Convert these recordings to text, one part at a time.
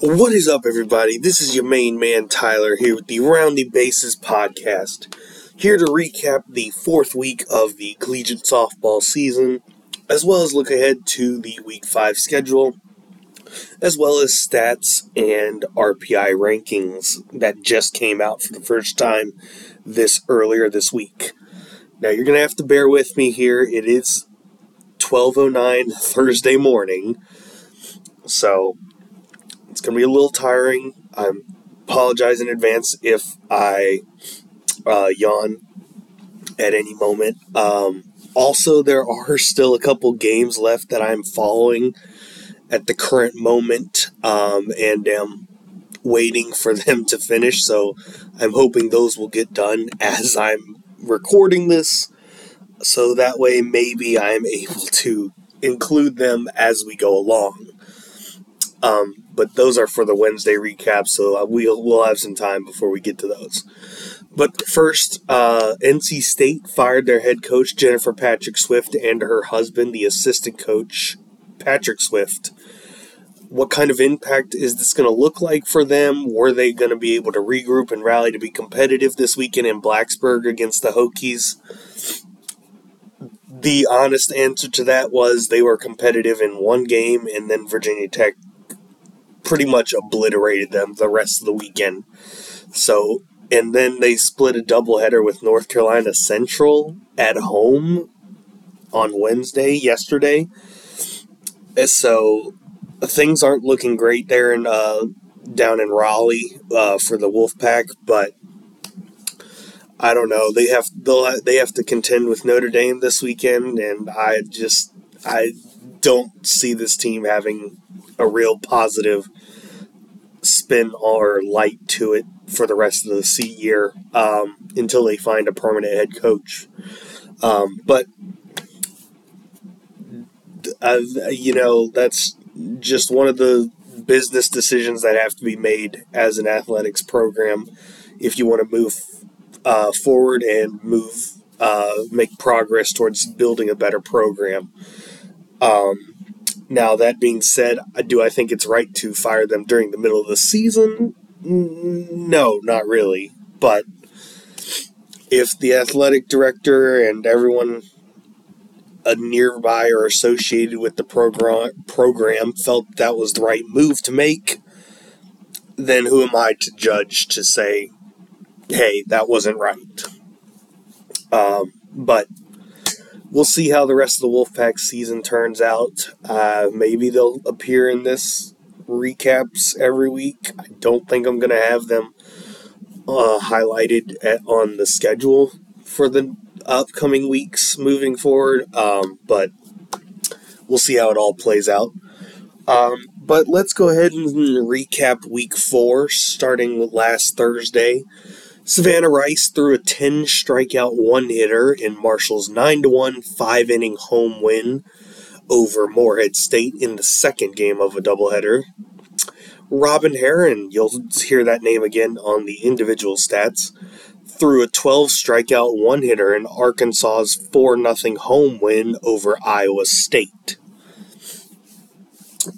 What is up, everybody? This is your main man Tyler here with the Roundy Bases podcast. Here to recap the fourth week of the collegiate softball season, as well as look ahead to the week five schedule, as well as stats and RPI rankings that just came out for the first time this earlier this week. Now you're gonna have to bear with me here. It is 12:09 Thursday morning, so it's going to be a little tiring. I apologize in advance if I uh, yawn at any moment. Um, also, there are still a couple games left that I'm following at the current moment um, and am waiting for them to finish. So I'm hoping those will get done as I'm recording this. So that way, maybe I'm able to include them as we go along. Um, but those are for the Wednesday recap, so we'll we'll have some time before we get to those. But first, uh, NC State fired their head coach Jennifer Patrick Swift and her husband, the assistant coach Patrick Swift. What kind of impact is this going to look like for them? Were they going to be able to regroup and rally to be competitive this weekend in Blacksburg against the Hokies? The honest answer to that was they were competitive in one game, and then Virginia Tech pretty much obliterated them the rest of the weekend. So, and then they split a doubleheader with North Carolina Central at home on Wednesday, yesterday. So, things aren't looking great there in uh, down in Raleigh uh, for the Wolfpack, but I don't know. They have they'll they have to contend with Notre Dame this weekend, and I just I don't see this team having a real positive spin or light to it for the rest of the C year um, until they find a permanent head coach. Um, but uh, you know that's just one of the business decisions that have to be made as an athletics program if you want to move uh, forward and move uh, make progress towards building a better program. Um, now, that being said, do I think it's right to fire them during the middle of the season? No, not really. But if the athletic director and everyone nearby or associated with the program program felt that was the right move to make, then who am I to judge to say, hey, that wasn't right? Um, but we'll see how the rest of the Wolfpack season turns out. Uh, maybe they'll appear in this recaps every week. I don't think I'm going to have them uh, highlighted at, on the schedule for the upcoming weeks moving forward, um, but we'll see how it all plays out. Um, but let's go ahead and recap week four, starting last Thursday. Savannah Rice threw a 10 strikeout one hitter in Marshall's 9 1 five inning home win over Morehead State in the second game of a doubleheader. Robyn Herron, you'll hear that name again on the individual stats, threw a 12 strikeout one hitter in Arkansas's 4 0 home win over Iowa State.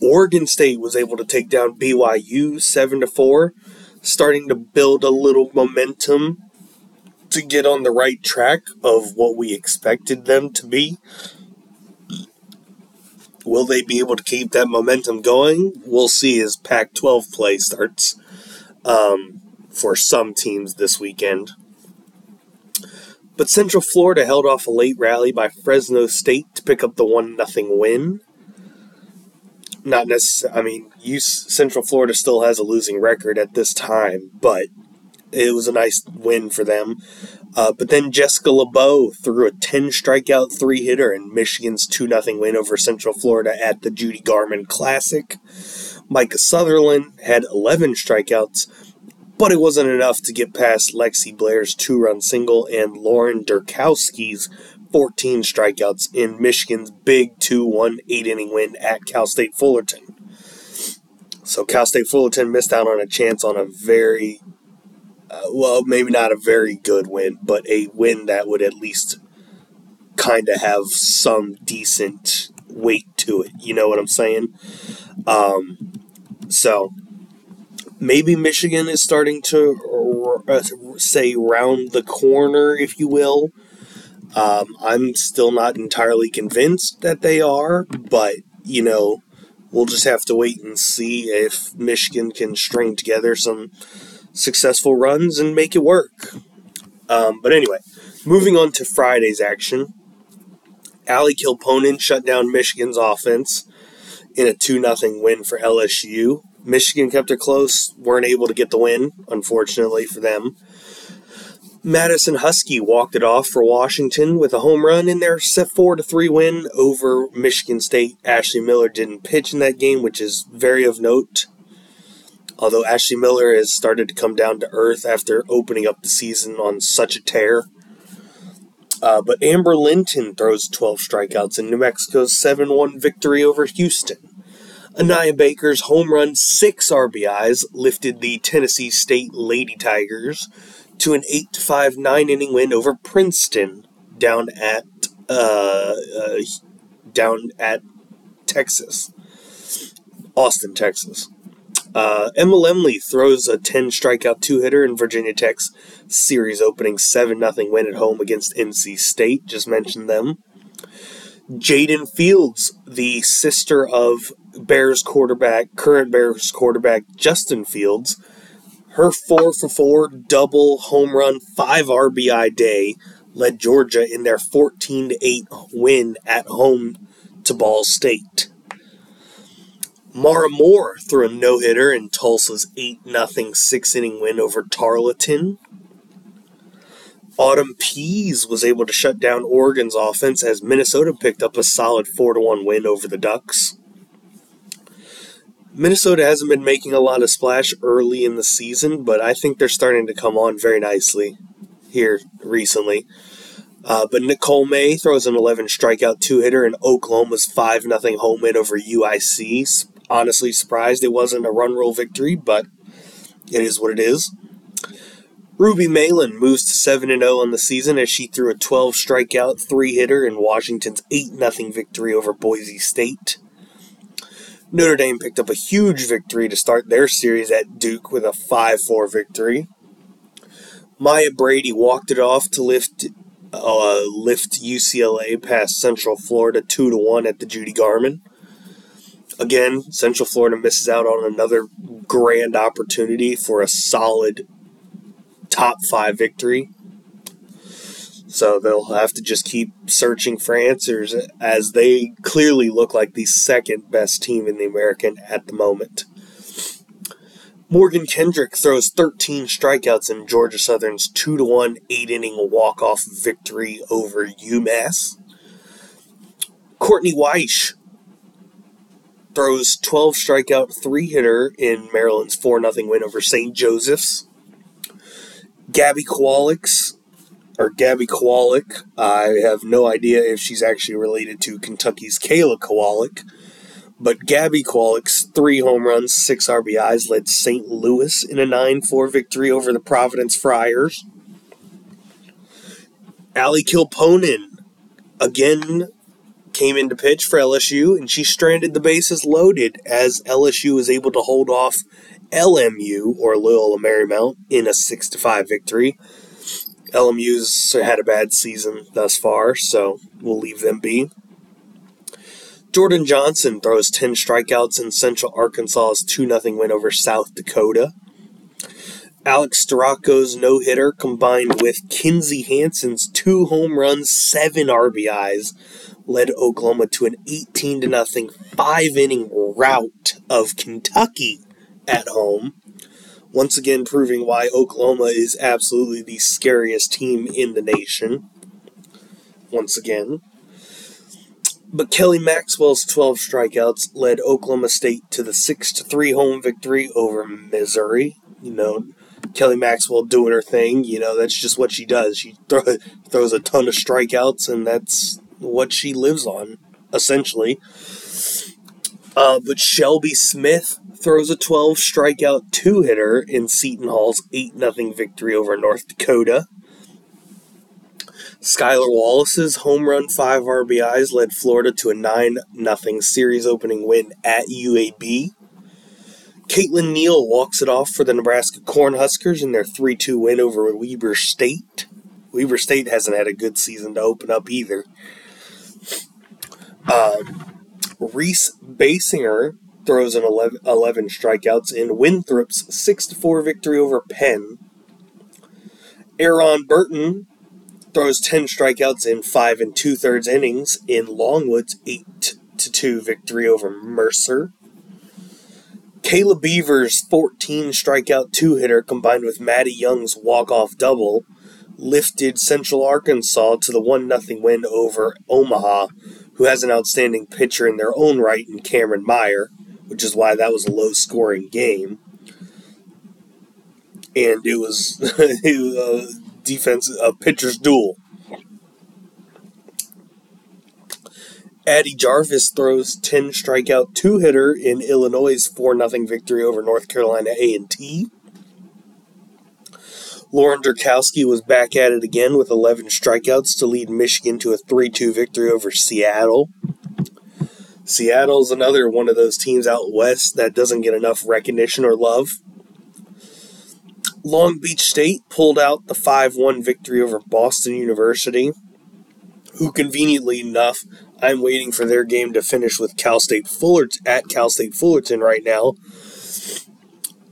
Oregon State was able to take down BYU 7 4 starting to build a little momentum to get on the right track of what we expected them to be. Will they be able to keep that momentum going? We'll see as Pac 12 play starts um, for some teams this weekend. But Central Florida held off a late rally by Fresno State to pick up the 1 0 win not necessarily. I mean, you, Central Florida still has a losing record at this time, but it was a nice win for them. Uh, but then Jessica LeBeau threw a 10 strikeout three hitter in Michigan's 2 0 win over Central Florida at the Judy Garman Classic. Micah Sutherland had 11 strikeouts, but it wasn't enough to get past Lexi Blair's two run single and Lauren Derkowski's 14 strikeouts in Michigan's big 2 1 8 inning win at Cal State Fullerton. So Cal State Fullerton missed out on a chance on a very, uh, well, maybe not a very good win, but a win that would at least kind of have some decent weight to it. You know what I'm saying? Um, so maybe Michigan is starting to uh, say round the corner, if you will. Um, I'm still not entirely convinced that they are, but you know, we'll just have to wait and see if Michigan can string together some successful runs and make it work. Um, but anyway, moving on to Friday's action. Ali Kilponen shut down Michigan's offense in a 2 0 win for LSU. Michigan kept it close, weren't able to get the win, unfortunately for them. Madison Huskey walked it off for Washington with a home run in their 4 3 win over Michigan State. Ashley Miller didn't pitch in that game, which is very of note. Although Ashley Miller has started to come down to earth after opening up the season on such a tear. Uh, but Amber Linton throws 12 strikeouts in New Mexico's 7 1 victory over Houston. Anaya Baker's home run, six RBIs, lifted the Tennessee State Lady Tigers to an 8 5 9 inning win over Princeton down at uh, uh, down at Texas, Austin, Texas. Uh, Emma Lemley throws a 10 strikeout two hitter in Virginia Tech's series opening 7 0 win at home against NC State. Just mentioned them. Jaiden Fields, the sister of Bears quarterback, current Bears quarterback Justin Fields, her 4 for 4 double home run 5 RBI day led Georgia in their 14 8 win at home to Ball State. Mara Moore threw a no hitter in Tulsa's 8 0 six inning win over Tarleton. Autumn Pease was able to shut down Oregon's offense as Minnesota picked up a solid 4 1 win over the Ducks. Minnesota hasn't been making a lot of splash early in the season, but I think they're starting to come on very nicely here recently. Uh, but Nicole May throws an 11 strikeout two hitter in Oklahoma's 5 0 home win over UIC honestly surprised it wasn't a run rule victory, but it is what it is. Ruby Meylan moves to 7 0 on the season as she threw a 12 strikeout three hitter in Washington's 8 0 victory over Boise State. Notre Dame picked up a huge victory to start their series at Duke with a 5 4 victory. Maya Brady walked it off to lift uh, lift UCLA past Central Florida 2 1 at the Judy Garman. Again, Central Florida misses out on another grand opportunity for a solid top five victory. So they'll have to just keep searching for answers as they clearly look like the second best team in the American at the moment. Morgan Kendrick throws 13 strikeouts in Georgia Southern's 2 1 8 inning walk off victory over UMass. Courtney Weish throws 12 strikeout three hitter in Maryland's 4 0 win over St. Joseph's. Gabby Kowalik, or Gabby Kowalik, I have no idea if she's actually related to Kentucky's Kayla Kowalik, but Gabby Kowalik's three home runs, six RBIs led St. Louis in a 9 4 victory over the Providence Friars. Ali Kilponen again came into pitch for LSU, and she stranded the bases loaded as LSU was able to hold off LMU or Loyola Marymount in a six to five victory. LMU's had a bad season thus far, so we'll leave them be. Jordan Johnson throws 10 strikeouts in Central Arkansas's 2 0 win over South Dakota. Alex Storako's no hitter combined with Kinzie Hansen's two home runs, seven RBIs led Oklahoma to an 18 to nothing five inning rout of Kentucky at home. Once again, proving why Oklahoma is absolutely the scariest team in the nation. Once again. But Kelly Maxwell's 12 strikeouts led Oklahoma State to the 6 3 home victory over Missouri. You know, Kelly Maxwell doing her thing. You know, that's just what she does. She throw, throws a ton of strikeouts, and that's what she lives on, essentially. Uh, but Shelby Smith throws a 12 strikeout two hitter in Seton Hall's 8 0 victory over North Dakota. Skylar Wallace's home run 5 RBIs led Florida to a 9 0 series opening win at UAB. Caitlin Neal walks it off for the Nebraska Cornhuskers in their 3 2 win over Weber State. Weber State hasn't had a good season to open up either. Um, Reese Basinger throws an 11, 11 strikeouts in Winthrop's 6 4 victory over Penn. Aaron Burton throws 10 strikeouts in 5 and 2 thirds innings in Longwood's 8 2 victory over Mercer. Kayla Beaver's 14 strikeout two hitter combined with Matty Young's walk off double lifted Central Arkansas to the 1 0 win over Omaha, who has an outstanding pitcher in their own right in Cameron Meyer, which is why that was a low scoring game. And it was, a defense, a pitcher's duel. Addy Jarvis throws 10 strikeout two hitter in Illinois' 4 0 victory over North Carolina A&T. Lauren Derkowski was back at it again with 11 strikeouts to lead Michigan to a 3 2 victory over Seattle. Seattle's another one of those teams out west that doesn't get enough recognition or love. Long Beach State pulled out the 5 1 victory over Boston University, who conveniently enough, I'm waiting for their game to finish with Cal State Fullerton at Cal State Fullerton right now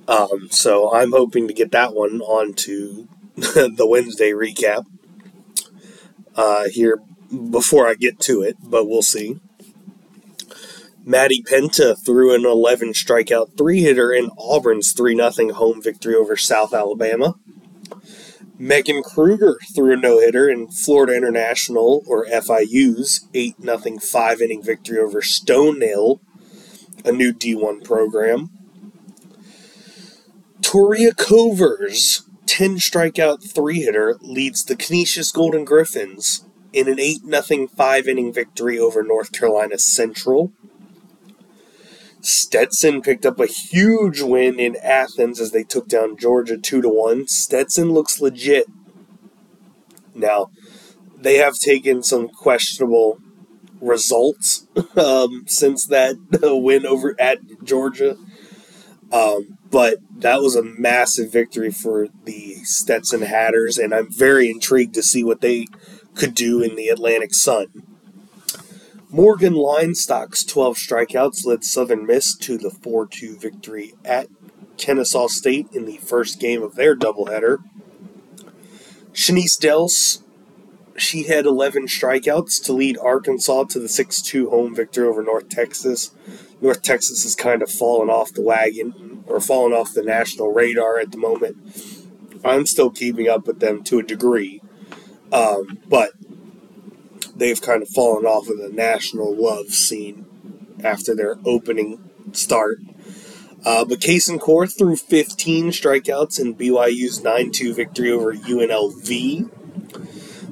um, so I'm hoping to get that one onto the Wednesday recap uh, here before I get to it, but we'll see. Maddie Penta threw an 11 strikeout three hitter in Auburn's 3 0 home victory over South Alabama. Megan Kruger threw a no hitter in Florida International, or FIU's, 8 0 five inning victory over Stonehill, a new D1 program. Toria Covers, 10 strikeout three hitter, leads the Canisius Golden Griffins in an 8 0 five inning victory over North Carolina Central. Stetson picked up a huge win in Athens as they took down Georgia 2 to 1. Stetson looks legit. Now, they have taken some questionable results um, since that win over at Georgia. Um, but that was a massive victory for the Stetson Hatters, and I'm very intrigued to see what they could do in the Atlantic Sun. Morgan Leinstock's 12 strikeouts led Southern Miss to the 4 2 victory at Kennesaw State in the first game of their doubleheader. Chenise Delce, she had 11 strikeouts to lead Arkansas to the 6 2 home victory over North Texas. North Texas has kind of fallen off the wagon or fallen off the national radar at the moment. I'm still keeping up with them to a degree, um, but they've kind of fallen off of the national love scene after their opening start. Uh, but and Core threw 15 strikeouts in BYU's 9 2 victory over UNLV.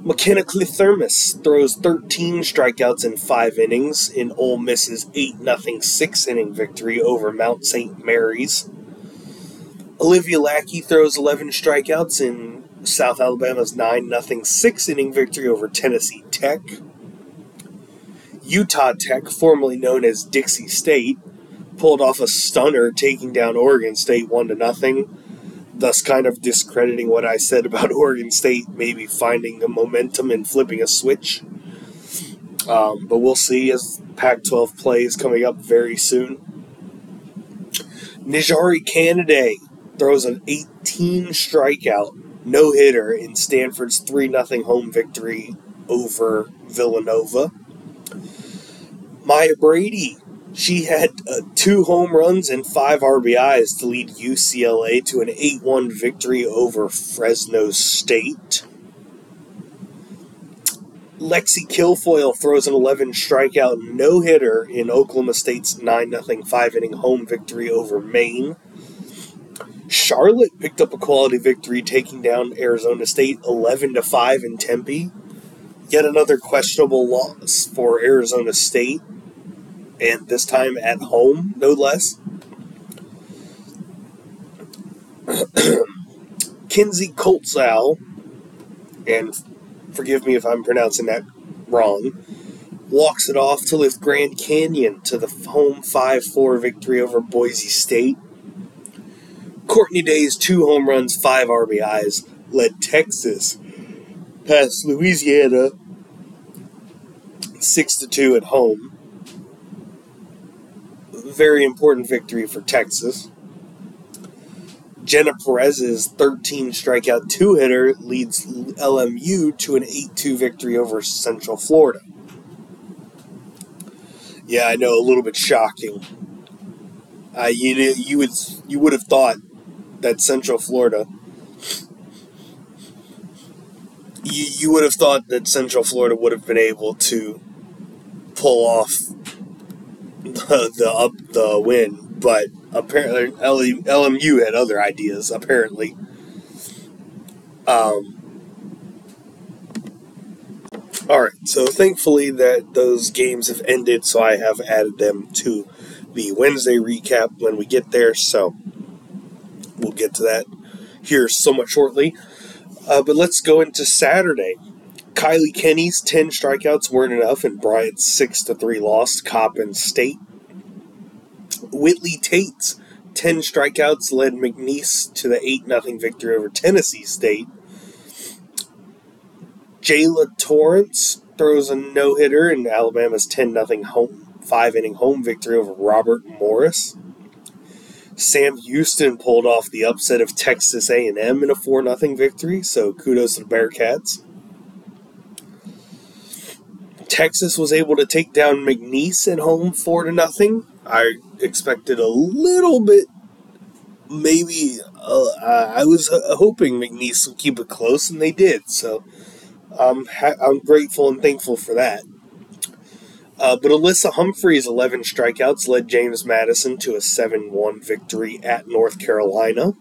McKenna Clithermos throws 13 strikeouts in five innings in Ole Miss's 8 0 six inning victory over Mount St. Mary's. Olivia Lackey throws 11 strikeouts in South Alabama's 9 0 six inning victory over Tennessee Tech. Utah Tech, formerly known as Dixie State, pulled off a stunner taking down Oregon State 1 to nothing thus kind of discrediting what I said about Oregon State maybe finding the momentum and flipping a switch. Um, but we'll see as Pac 12 plays coming up very soon. NiJaree Canady throws an 18 strikeout no hitter in Stanford's 3 0 home victory over Villanova. Maya Brady she had uh, two home runs and five RBIs to lead UCLA to an 8 1 victory over Fresno State. Lexi Kilfoyle throws an 11 strikeout no hitter in Oklahoma State's 9 0 5 inning home victory over Maine. Charlotte picked up a quality victory, taking down Arizona State 11 to 5 in Tempe. Yet another questionable loss for Arizona State and this time at home, no less. Kinsey Coltzow, and forgive me if I'm pronouncing that wrong, walks it off to lift Grand Canyon to the home 5 4 victory over Boise State. Courtney Day's two home runs, five RBIs led Texas past Louisiana six to two at home. Very important victory for Texas. Jenna Perez's 13 strikeout two hitter leads LMU to an 8 2 victory over Central Florida. Yeah, I know, a little bit shocking. Uh, you you would you would have thought that Central Florida you, you would have thought that Central Florida would have been able to pull off the, the up the win, but apparently LMU had other ideas. Apparently, um, all right. So thankfully that those games have ended, so I have added them to the Wednesday recap when we get there. So we'll get to that here somewhat shortly. Uh, but let's go into Saturday. Kylie Kenny's 10 strikeouts weren't enough, and Bryant's 6 to 3 loss Coppin State. Whitley Tate's 10 strikeouts led McNeese to the 8 0 victory over Tennessee State. Jayla Torrance throws a no hitter in Alabama's 10 0 home, 5 inning home victory over Robert Morris. Sam Houston pulled off the upset of Texas A&M in a 4 0 victory, so kudos to the Bearkats. Texas was able to take down McNeese at home 4 to nothing. I expected a little bit maybe uh, I was hoping McNeese would keep it close, and they did. So um, I'm grateful and thankful for that. Uh, but Alyssa Humphrey's 11 strikeouts led James Madison to a 7 1 victory at North Carolina.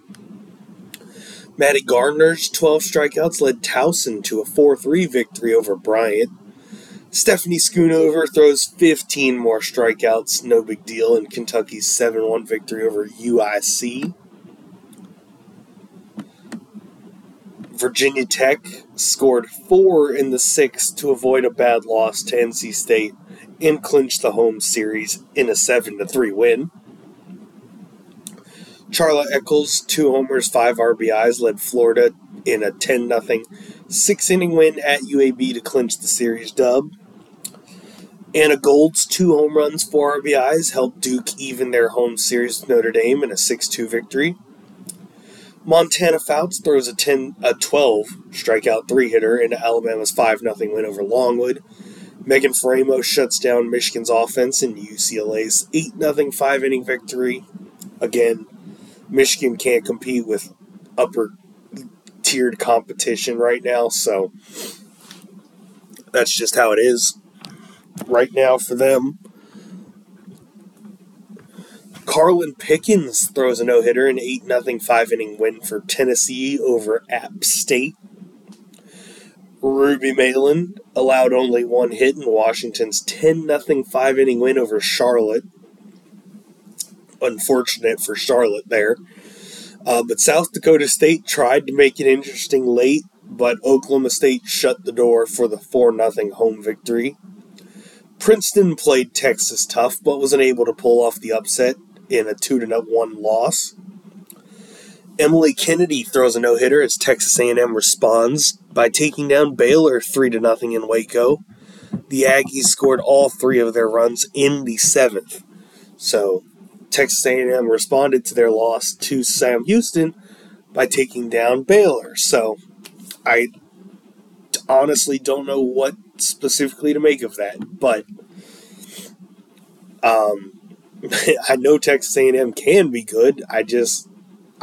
Maddie Gardner's 12 strikeouts led Towson to a 4 3 victory over Bryant. Stephanie Schoonover throws 15 more strikeouts, no big deal, in Kentucky's 7 1 victory over UIC. Virginia Tech scored four in the sixth to avoid a bad loss to NC State and clinch the home series in a 7 3 win. Charla Echols, two homers, five RBIs, led Florida in a 10 0 six inning win at UAB to clinch the series dub. Anna Gold's two home runs, four RBIs helped Duke even their home series with Notre Dame in a 6 2 victory. Montana Fouts throws a 10 a 12 strikeout three hitter into Alabama's 5 0 win over Longwood. Megan Faraimo shuts down Michigan's offense in UCLA's 8 0 five inning victory. Again, Michigan can't compete with upper tiered competition right now, so that's just how it is right now for them. Karlyn Pickens throws a no hitter, an 8 0 five inning win for Tennessee over App State. Ruby Meylan allowed only one hit in Washington's 10 0 five inning win over Charlotte. Unfortunate for Charlotte there. Uh, but South Dakota State tried to make it interesting late, but Oklahoma State shut the door for the 4 0 home victory. Princeton played Texas tough, but was unable to pull off the upset in a 2 1 loss. Emily Kennedy throws a no hitter as Texas A&M responds by taking down Baylor three to nothing in Waco. The Aggies scored all three of their runs in the seventh, so Texas A&M responded to their loss to Sam Houston by taking down Baylor. So I honestly don't know what specifically to make of that, but um, I know Texas A&M can be good. I just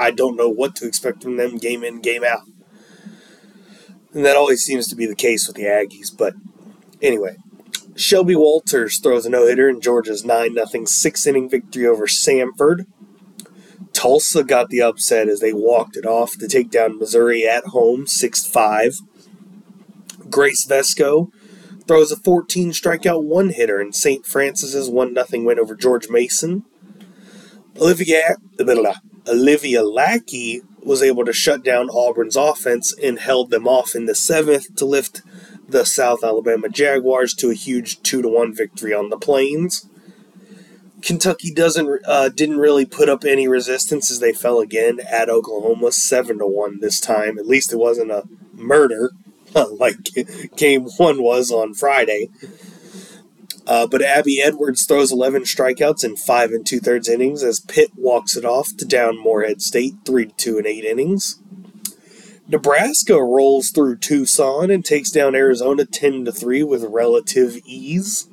I don't know what to expect from them game in, game out. And that always seems to be the case with the Aggies. But anyway, Shelby Walters throws a no hitter in Georgia's 9 0 six inning victory over Samford. Tulsa got the upset as they walked it off to take down Missouri at home 6 5. Grace Vesco throws a 14 strikeout one hitter in St. Francis's 1 0 win over George Mason. Olivia, Olivia Lackey was able to shut down Auburn's offense and held them off in the seventh to lift the South Alabama Jaguars to a huge 2 to 1 victory on the Plains. Kentucky doesn't uh, didn't really put up any resistance as they fell again at Oklahoma seven to one this time. At least it wasn't a murder like game one was on Friday. Uh, but Abby Edwards throws 11 strikeouts in five and two thirds innings as Pitt walks it off to down Morehead State 3 to 2 in eight innings. Nebraska rolls through Tucson and takes down Arizona 10 to 3 with relative ease.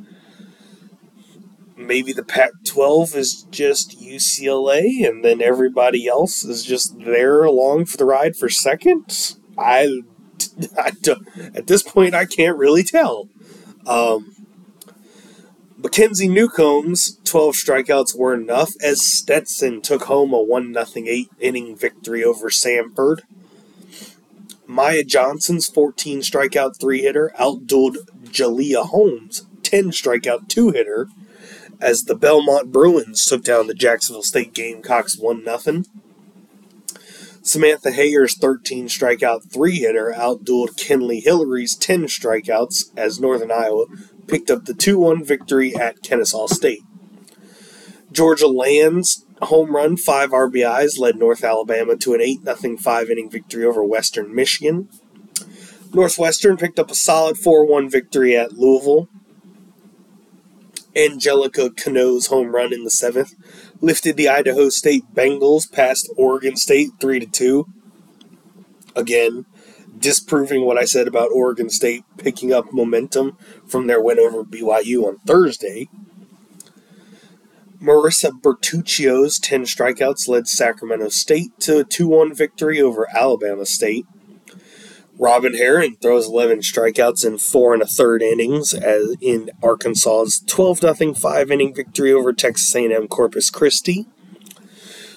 Maybe the Pac 12 is just UCLA and then everybody else is just there along for the ride for second. I, I at this point, I can't really tell. Um, Mackenzie Newcomb's 12 strikeouts were enough as Stetson took home a 1 0 8 inning victory over Samford. Maya Johnson's 14 strikeout 3 hitter outdueled Jalea Holmes' 10 strikeout 2 hitter as the Belmont Bruins took down the Jacksonville State Gamecocks 1 0. Samantha Hayer's 13 strikeout 3 hitter outdueled Kenley Hillary's 10 strikeouts as Northern Iowa picked up the 2 1 victory at Kennesaw State. Georgia Land's home run, 5 RBIs, led North Alabama to an 8 0 5 inning victory over Western Michigan. Northwestern picked up a solid 4 1 victory at Louisville. Angelica Cano's home run in the seventh lifted the Idaho State Bengals past Oregon State 3 2. Again, disproving what I said about Oregon State picking up momentum from their win over BYU on Thursday. Marissa Bertuccio's 10 strikeouts led Sacramento State to a 2 1 victory over Alabama State. Robyn Herron throws 11 strikeouts in four and a third innings as in Arkansas's 12 0 five inning victory over Texas A&M Corpus Christi.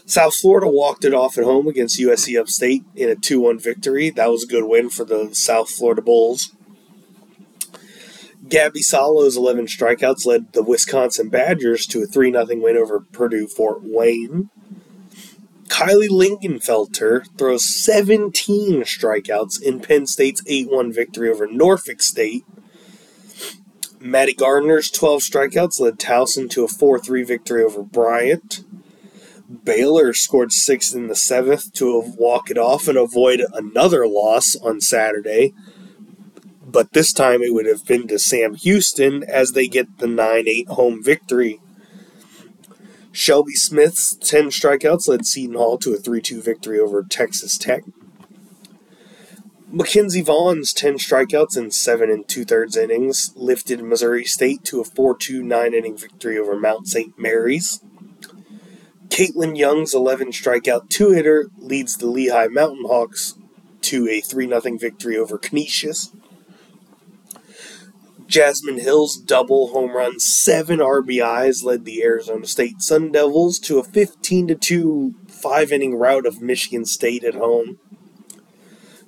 South Florida walked it off at home against USC Upstate in a 2 1 victory. That was a good win for the South Florida Bulls. Gabby Salo's 11 strikeouts led the Wisconsin Badgers to a 3 0 win over Purdue Fort Wayne. Kylie Lingenfelter throws 17 strikeouts in Penn State's 8 1 victory over Norfolk State. Maddie Gardner's 12 strikeouts led Towson to a 4 3 victory over Bryant. Baylor scored six in the seventh to walk it off and avoid another loss on Saturday. But this time it would have been to Sam Houston as they get the 9 8 home victory. Shelby Smith's 10 strikeouts led Seton Hall to a 3 2 victory over Texas Tech. Mackenzie Vaughn's 10 strikeouts in 7 and 2 thirds innings lifted Missouri State to a 4 2 9 inning victory over Mount St. Mary's. Caitlin Young's 11 strikeout two hitter leads the Lehigh Mountain Hawks to a 3 0 victory over Canisius. Jasmine Hill's double home run, seven RBIs, led the Arizona State Sun Devils to a 15 2 five inning rout of Michigan State at home.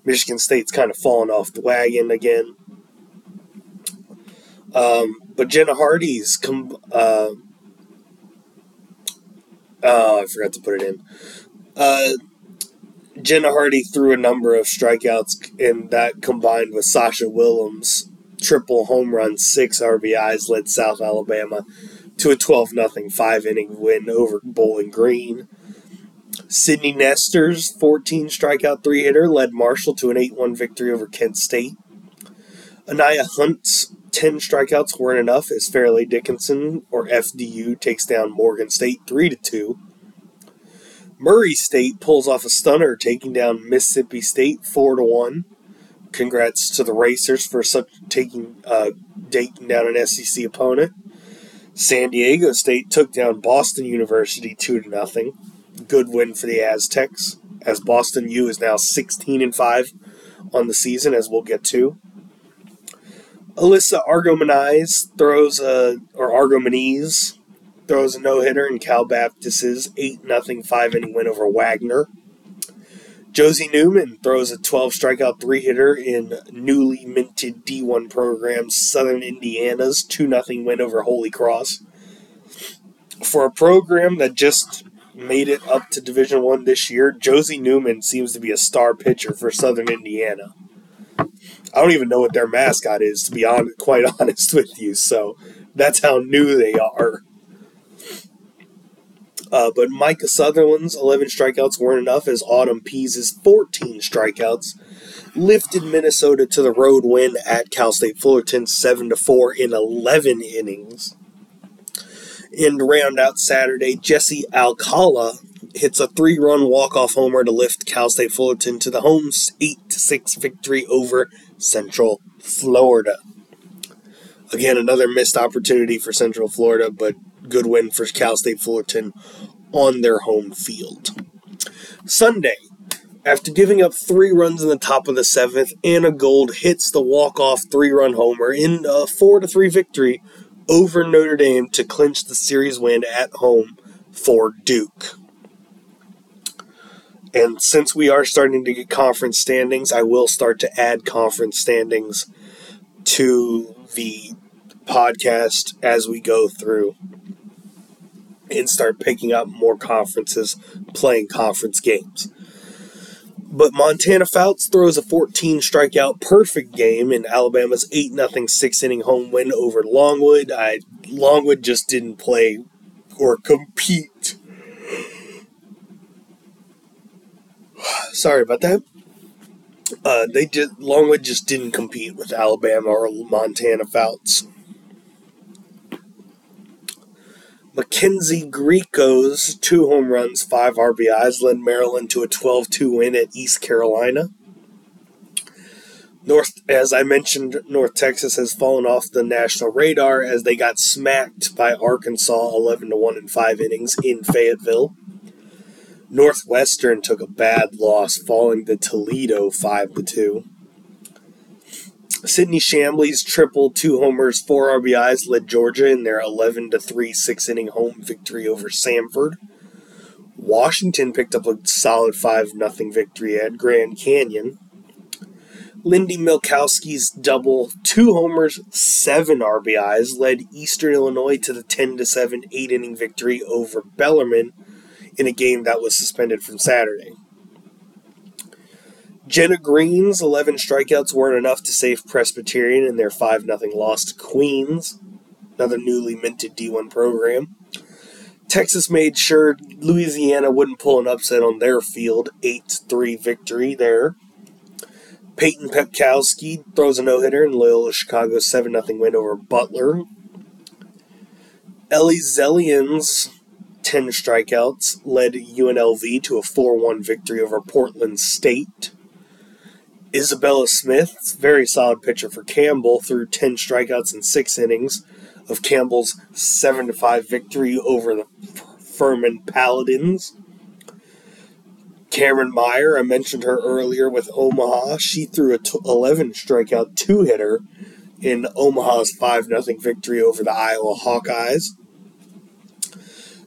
Michigan State's kind of fallen off the wagon again. Um, but Jenna Hardy's com- uh, Oh, I forgot to put it in. Uh, Jenna Hardy threw a number of strikeouts, and that combined with Sasha Willems' triple home run, six RBIs, led South Alabama to a 12 0 five inning win over Bowling Green. Sydney Nestor's 14 strikeout three hitter led Marshall to an 8 1 victory over Kent State. Anaya Hunt's 10 strikeouts weren't enough as Fairleigh Dickinson, or FDU, takes down Morgan State 3 to 2. Murray State pulls off a stunner, taking down Mississippi State 4 to 1. Congrats to the Racers for such taking uh, down an SEC opponent. San Diego State took down Boston University 2 to nothing. Good win for the Aztecs, as Boston U is now 16 and 5 on the season, as we'll get to. Alyssa Argomaniz throws a or Argomaniz throws a no hitter in Cal Baptist's eight 0 five inning win over Wagner. Josie Newman throws a 12 strikeout three hitter in newly minted D1 program Southern Indiana's 2 0 win over Holy Cross. For a program that just made it up to Division One this year, Josie Newman seems to be a star pitcher for Southern Indiana. I don't even know what their mascot is, to be on, quite honest with you. So that's how new they are. Uh, but Micah Sutherland's 11 strikeouts weren't enough as Autumn Pease's 14 strikeouts lifted Minnesota to the road win at Cal State Fullerton 7 to 4 in 11 innings. And round out Saturday, Jesse Alcala hits a three run walk off homer to lift Cal State Fullerton to the home 8 6 victory over Central Florida. Again, another missed opportunity for Central Florida, but good win for Cal State Fullerton on their home field. Sunday, after giving up three runs in the top of the seventh, Anna Gold hits the walk-off three-run homer in a four to three victory over Notre Dame to clinch the series win at home for Duke. And since we are starting to get conference standings, I will start to add conference standings to the podcast as we go through and start picking up more conferences playing conference games. But Montana Fouts throws a 14 strikeout perfect game in Alabama's 8 0 six inning home win over Longwood. I Longwood just didn't play or compete. Sorry about that. Uh, they just Longwood just didn't compete with Alabama or Montana Fouts. Mackenzie Grieco's two home runs, five RBIs led Maryland to a 12 2 win at East Carolina. North, as I mentioned, North Texas has fallen off the national radar as they got smacked by Arkansas 11 to 1 in five innings in Fayetteville. Northwestern took a bad loss, falling to Toledo 5 to 2. Sidney Chamblee's triple, two homers, four RBIs led Georgia in their 11 to 3 six inning home victory over Samford. Washington picked up a solid 5 0 victory at Grand Canyon. Lindy Milkowski's double, two homers, seven RBIs led Eastern Illinois to the 10 to 7 eight inning victory over Bellarmine in a game that was suspended from Saturday. Jenna Green's 11 strikeouts weren't enough to save Presbyterian in their 5 0 loss to Queens, another newly minted D1 program. Texas made sure Louisiana wouldn't pull an upset on their field, 8 3 victory there. Peyton Pepkowski throws a no hitter in Loyola Chicago's 7 0 win over Butler. Ellie Zellian's 10 strikeouts led UNLV to a 4 1 victory over Portland State. Isabella Smith, very solid pitcher for Campbell, threw 10 strikeouts in six innings of Campbell's 7 5 victory over the Furman Paladins. Cameron Meyer, I mentioned her earlier with Omaha. She threw a t- 11 strikeout two hitter in Omaha's 5 0 victory over the Iowa Hawkeyes.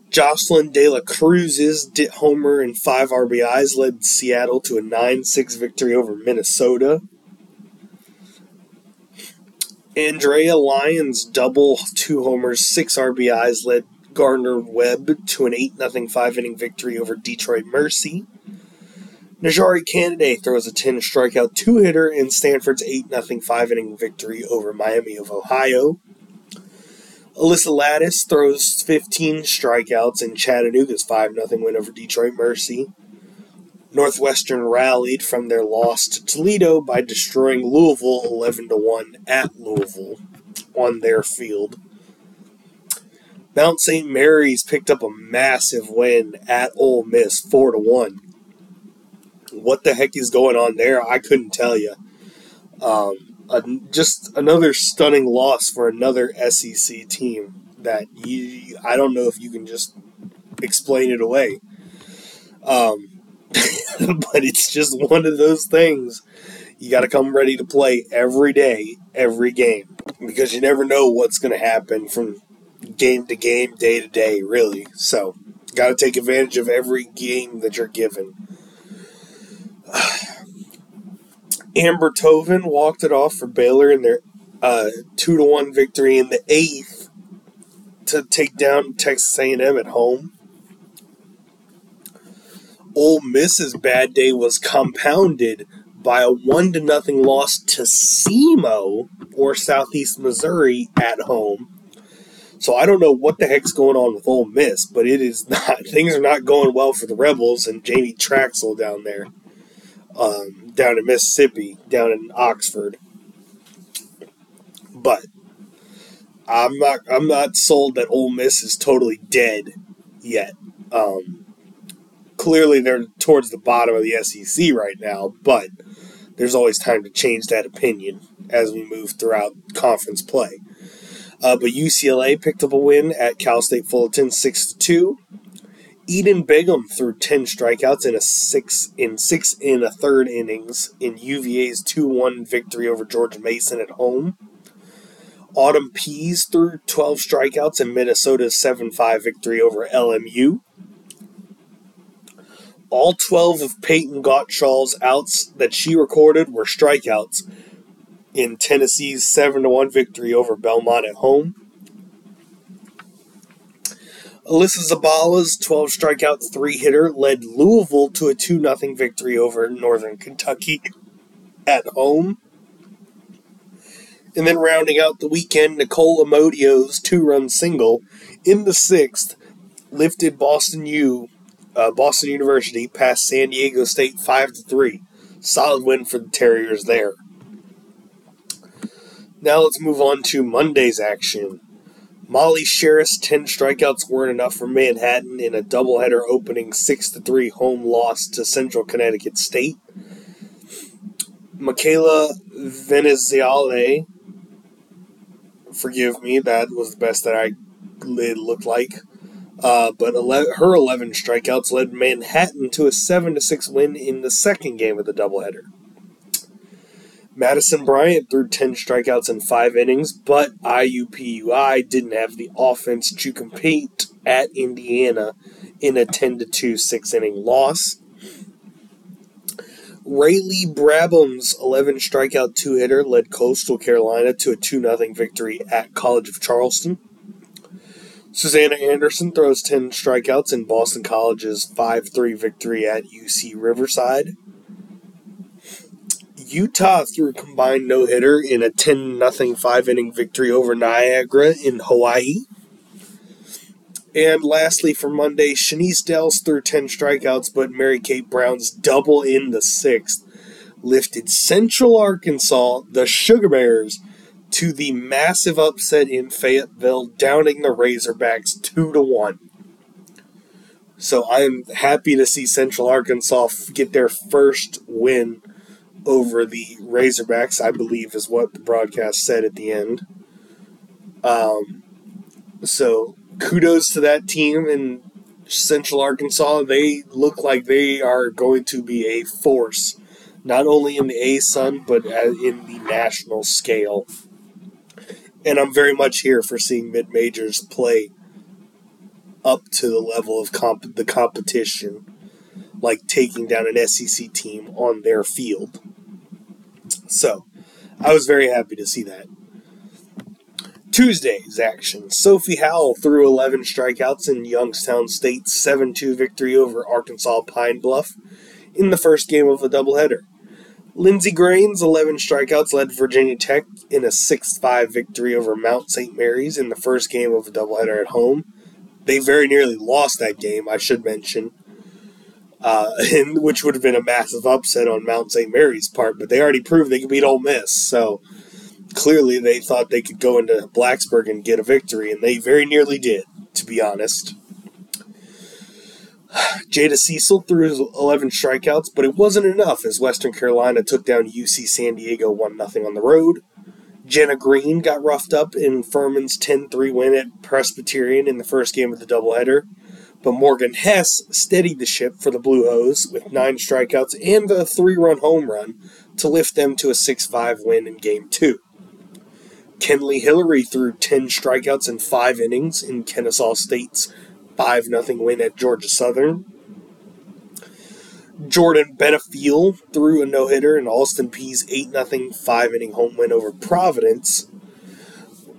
Jocelyn De La Cruz's homer and five RBIs led Seattle to a 9 6 victory over Minnesota. Andrea Lyons' double, two homers, six RBIs led Gardner Webb to an 8 0 five inning victory over Detroit Mercy. NiJaree Canady throws a 10 strikeout two hitter in Stanford's 8 0 five inning victory over Miami of Ohio. Alyssa Lattice throws 15 strikeouts in Chattanooga's 5 0 win over Detroit Mercy. Northwestern rallied from their loss to Toledo by destroying Louisville 11 1 at Louisville on their field. Mount St. Mary's picked up a massive win at Ole Miss 4 1. What the heck is going on there? I couldn't tell you. Um, just another stunning loss for another SEC team that you I don't know if you can just explain it away. Um, but it's just one of those things. You got to come ready to play every day, every game, because you never know what's going to happen from game to game, day to day, really. So, got to take advantage of every game that you're given. Amber Tovin walked it off for Baylor in their uh, two to one victory in the eighth to take down Texas A&M at home. Ole Miss's bad day was compounded by a one to nothing loss to SEMO or Southeast Missouri at home. So I don't know what the heck's going on with Ole Miss, but it is not. Things are not going well for the Rebels and Jamie Trachsel down there, um, down in Mississippi, down in Oxford. But I'm not. I'm not sold that Ole Miss is totally dead yet. Um, clearly, they're towards the bottom of the SEC right now, but there's always time to change that opinion as we move throughout conference play. Uh, but UCLA picked up a win at Cal State Fullerton, six to two. Eden Bingham threw ten strikeouts in a six in six in a third innings in UVA's two one victory over George Mason at home. Autumn Pease threw 12 strikeouts in Minnesota's 7 5 victory over LMU. All 12 of Peyton Gottschall's outs that she recorded were strikeouts in Tennessee's 7 1 victory over Belmont at home. Alyssa Zabala's 12 strikeout, 3 hitter led Louisville to a 2 0 victory over Northern Kentucky at home. And then rounding out the weekend, Nicole Amodio's two run single in the sixth lifted Boston U, uh, Boston University past San Diego State 5 to 3. Solid win for the Terriers there. Now let's move on to Monday's action. Molly Sheriff's 10 strikeouts weren't enough for Manhattan in a doubleheader opening 6 3 home loss to Central Connecticut State. Michaela Veneziale forgive me, that was the best that I looked like. Uh, but 11, her 11 strikeouts led Manhattan to a 7 6 win in the second game of the doubleheader. Madison Bryant threw 10 strikeouts in 5 innings, but IUPUI didn't have the offense to compete at Indiana in a 10 2 6 inning loss. Rayleigh Brabham's 11 strikeout two hitter led Coastal Carolina to a 2 0 victory at College of Charleston. Susanna Anderson throws 10 strikeouts in Boston College's 5 3 victory at UC Riverside. Utah threw a combined no hitter in a 10 0 5 inning victory over Niagara in Hawaii. And lastly, for Monday, Chenise Delce threw 10 strikeouts, but Mary Kate Brown's double in the sixth lifted Central Arkansas, the Sugar Bears, to the massive upset in Fayetteville, downing the Razorbacks 2 to 1. So I'm happy to see Central Arkansas get their first win over the Razorbacks, I believe is what the broadcast said at the end. Um, so kudos to that team in Central Arkansas. They look like they are going to be a force, not only in the ASUN, but in the national scale. And I'm very much here for seeing mid majors play up to the level of comp- the competition, like taking down an SEC team on their field. So, I was very happy to see that. Tuesday's action. Sophie Howell threw 11 strikeouts in Youngstown State's 7 2 victory over Arkansas Pine Bluff in the first game of a doubleheader. Lindsey Grain's 11 strikeouts led Virginia Tech in a 6 5 victory over Mount St. Mary's in the first game of a doubleheader at home. They very nearly lost that game, I should mention, uh, and, which would have been a massive upset on Mount St. Mary's part, but they already proved they could beat Ole Miss, so clearly they thought they could go into Blacksburg and get a victory, and they very nearly did, to be honest. Jada Cecil threw 11 strikeouts, but it wasn't enough as Western Carolina took down UC San Diego 1 0 on the road. Jenna Green got roughed up in Furman's 10 3 win at Presbyterian in the first game of the doubleheader, but Morgan Hess steadied the ship for the Blue Hose with nine strikeouts and a three run home run to lift them to a 6 5 win in Game 2. Kenley Hillary threw 10 strikeouts in five innings in Kennesaw State's 5 0 win at Georgia Southern. Jordan Benefiel threw a no hitter in Austin Peay's 8 0 5 inning home win over Providence.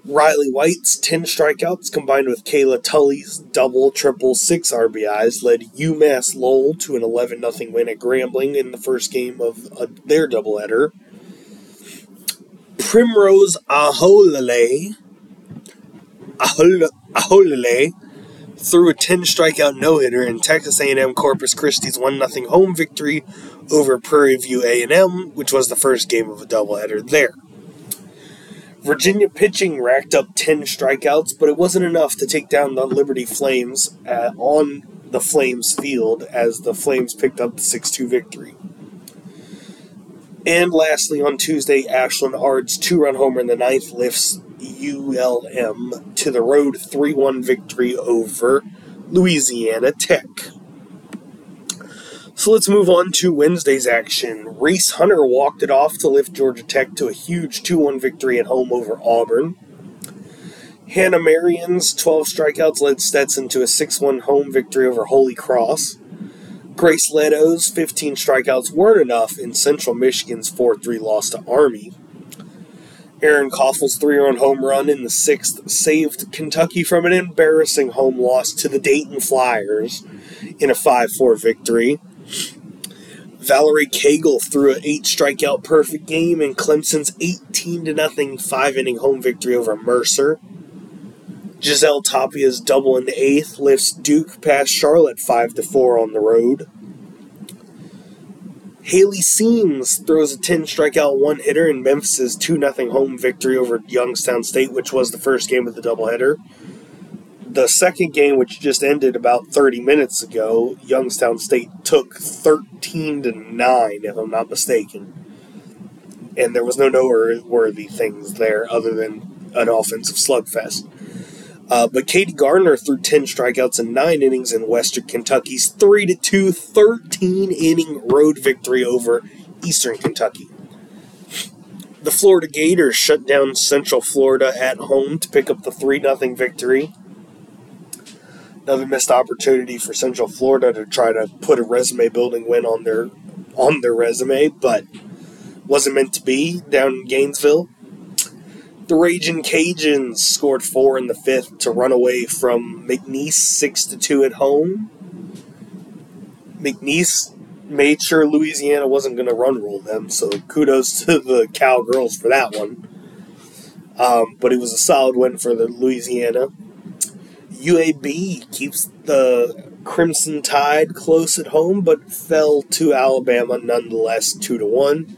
Riley White's 10 strikeouts combined with Kayla Tully's double, triple, six RBIs led UMass Lowell to an 11 0 win at Grambling in the first game of uh, their doubleheader. Primrose Aholelei Aholelei threw a 10 strikeout no hitter in Texas A&M Corpus Christi's 1 0 home victory over Prairie View A&M, which was the first game of a doubleheader there. Virginia pitching racked up 10 strikeouts, but it wasn't enough to take down the Liberty Flames uh, on the Flames field as the Flames picked up the 6 2 victory. And lastly, on Tuesday, Ashlyn Ard's two run homer in the ninth lifts ULM to the road 3 1 victory over Louisiana Tech. So let's move on to Wednesday's action. Race Hunter walked it off to lift Georgia Tech to a huge 2 1 victory at home over Auburn. Hannah Marion's 12 strikeouts led Stetson to a 6 1 home victory over Holy Cross. Grace Leto's 15 strikeouts weren't enough in Central Michigan's 4 3 loss to Army. Erin Coffel's three run home run in the sixth saved Kentucky from an embarrassing home loss to the Dayton Flyers in a 5 4 victory. Valerie Cagle threw an eight strikeout perfect game in Clemson's 18 0 five inning home victory over Mercer. Giselle Tapia's double in the eighth lifts Duke past Charlotte 5 to 4 on the road. Haley Seams throws a 10 strikeout one hitter in Memphis' 2 0 home victory over Youngstown State, which was the first game of the doubleheader. The second game, which just ended about 30 minutes ago, Youngstown State took 13 to 9, if I'm not mistaken. And there was no noteworthy things there other than an offensive slugfest. Uh, but Katie Gardner threw 10 strikeouts in nine innings in Western Kentucky's 3 2 13 inning road victory over Eastern Kentucky. The Florida Gators shut down Central Florida at home to pick up the 3 0 victory. Another missed opportunity for Central Florida to try to put a resume building win on their on their resume, but wasn't meant to be down in Gainesville. The Raging Cajuns scored four in the fifth to run away from McNeese six to two at home. McNeese made sure Louisiana wasn't going to run rule them, so kudos to the Cowgirls for that one. Um, but it was a solid win for the Louisiana. UAB keeps the Crimson Tide close at home, but fell to Alabama nonetheless, two to one.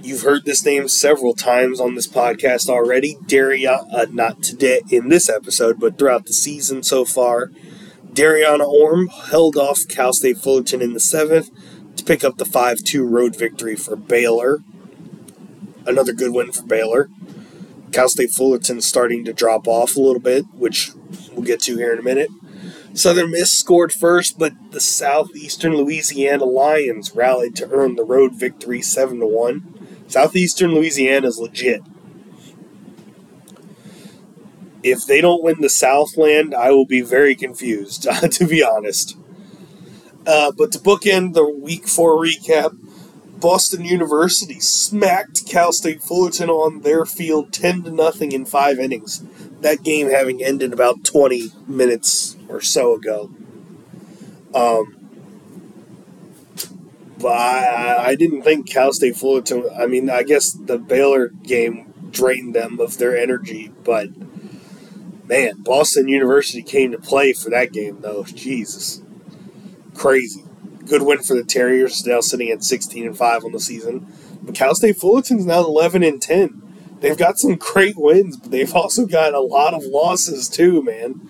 You've heard this name several times on this podcast already. Daria, uh, not today in this episode, but throughout the season so far. Dariana Orme held off Cal State Fullerton in the seventh to pick up the 5 2 road victory for Baylor. Another good win for Baylor. Cal State Fullerton starting to drop off a little bit, which we'll get to here in a minute. Southern Miss scored first, but the Southeastern Louisiana Lions rallied to earn the road victory 7 1. Southeastern Louisiana is legit. If they don't win the Southland, I will be very confused, to be honest. Uh, but to bookend the week four recap, Boston University smacked Cal State Fullerton on their field 10 to nothing in five innings. That game having ended about 20 minutes or so ago. Um, but I, I didn't think Cal State Fullerton. I mean, I guess the Baylor game drained them of their energy, but man, Boston University came to play for that game, though. Jesus, crazy. Good win for the Terriers, now sitting at 16 and five on the season. But Cal State Fullerton's now 11 and 10. They've got some great wins, but they've also got a lot of losses too, man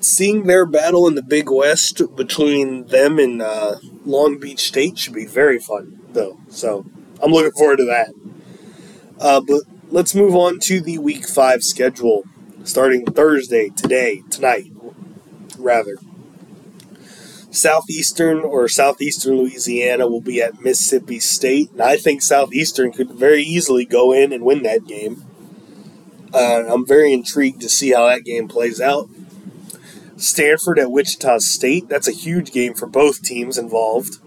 seeing their battle in the Big West between them and uh, Long Beach State should be very fun, though. So I'm looking forward to that. Uh, but let's move on to the Week 5 schedule, starting Thursday, today, tonight, rather. Southeastern or Southeastern Louisiana will be at Mississippi State, and I think Southeastern could very easily go in and win that game. Uh, I'm very intrigued to see how that game plays out. Stanford at Wichita State. That's a huge game for both teams involved.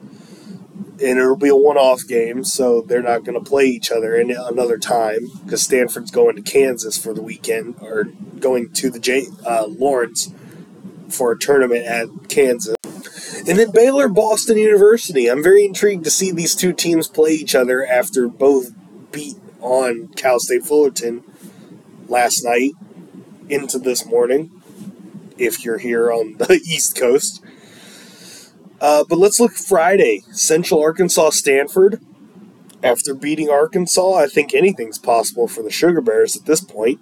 And it'll be a one off game, so they're not going to play each other in another time because Stanford's going to Kansas for the weekend or going to the J, uh, Lawrence for a tournament at Kansas. And then Baylor Boston University. I'm very intrigued to see these two teams play each other after both beat on Cal State Fullerton last night into this morning, if you're here on the East Coast. Uh, but let's look Friday. Central Arkansas Stanford. After beating Arkansas, I think anything's possible for the Sugar Bears at this point.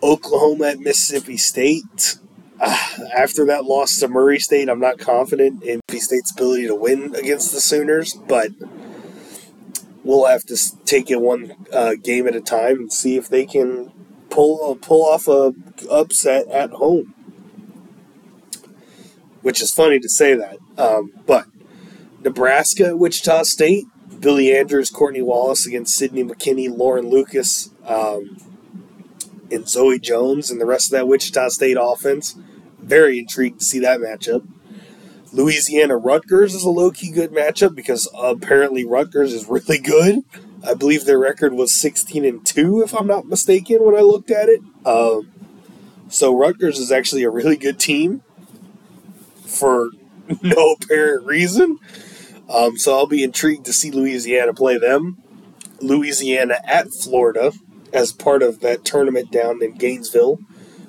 Oklahoma at Mississippi State. After that loss to Murray State, I'm not confident in Mississippi State's ability to win against the Sooners, but we'll have to take it one uh, game at a time and see if they can pull uh, pull off a upset at home. Which is funny to say that, um, but Nebraska, Wichita State, Billie Andrews, Courtney Wallace against Sydney McKinney, Lauren Lucas, um, and Zoe Jones, and the rest of that Wichita State offense. Very intrigued to see that matchup. Louisiana Rutgers is a low key good matchup because apparently Rutgers is really good. I believe their record was 16 and 2, if I'm not mistaken, when I looked at it. Um, so Rutgers is actually a really good team for no apparent reason. Um, so I'll be intrigued to see Louisiana play them. Louisiana at Florida as part of that tournament down in Gainesville.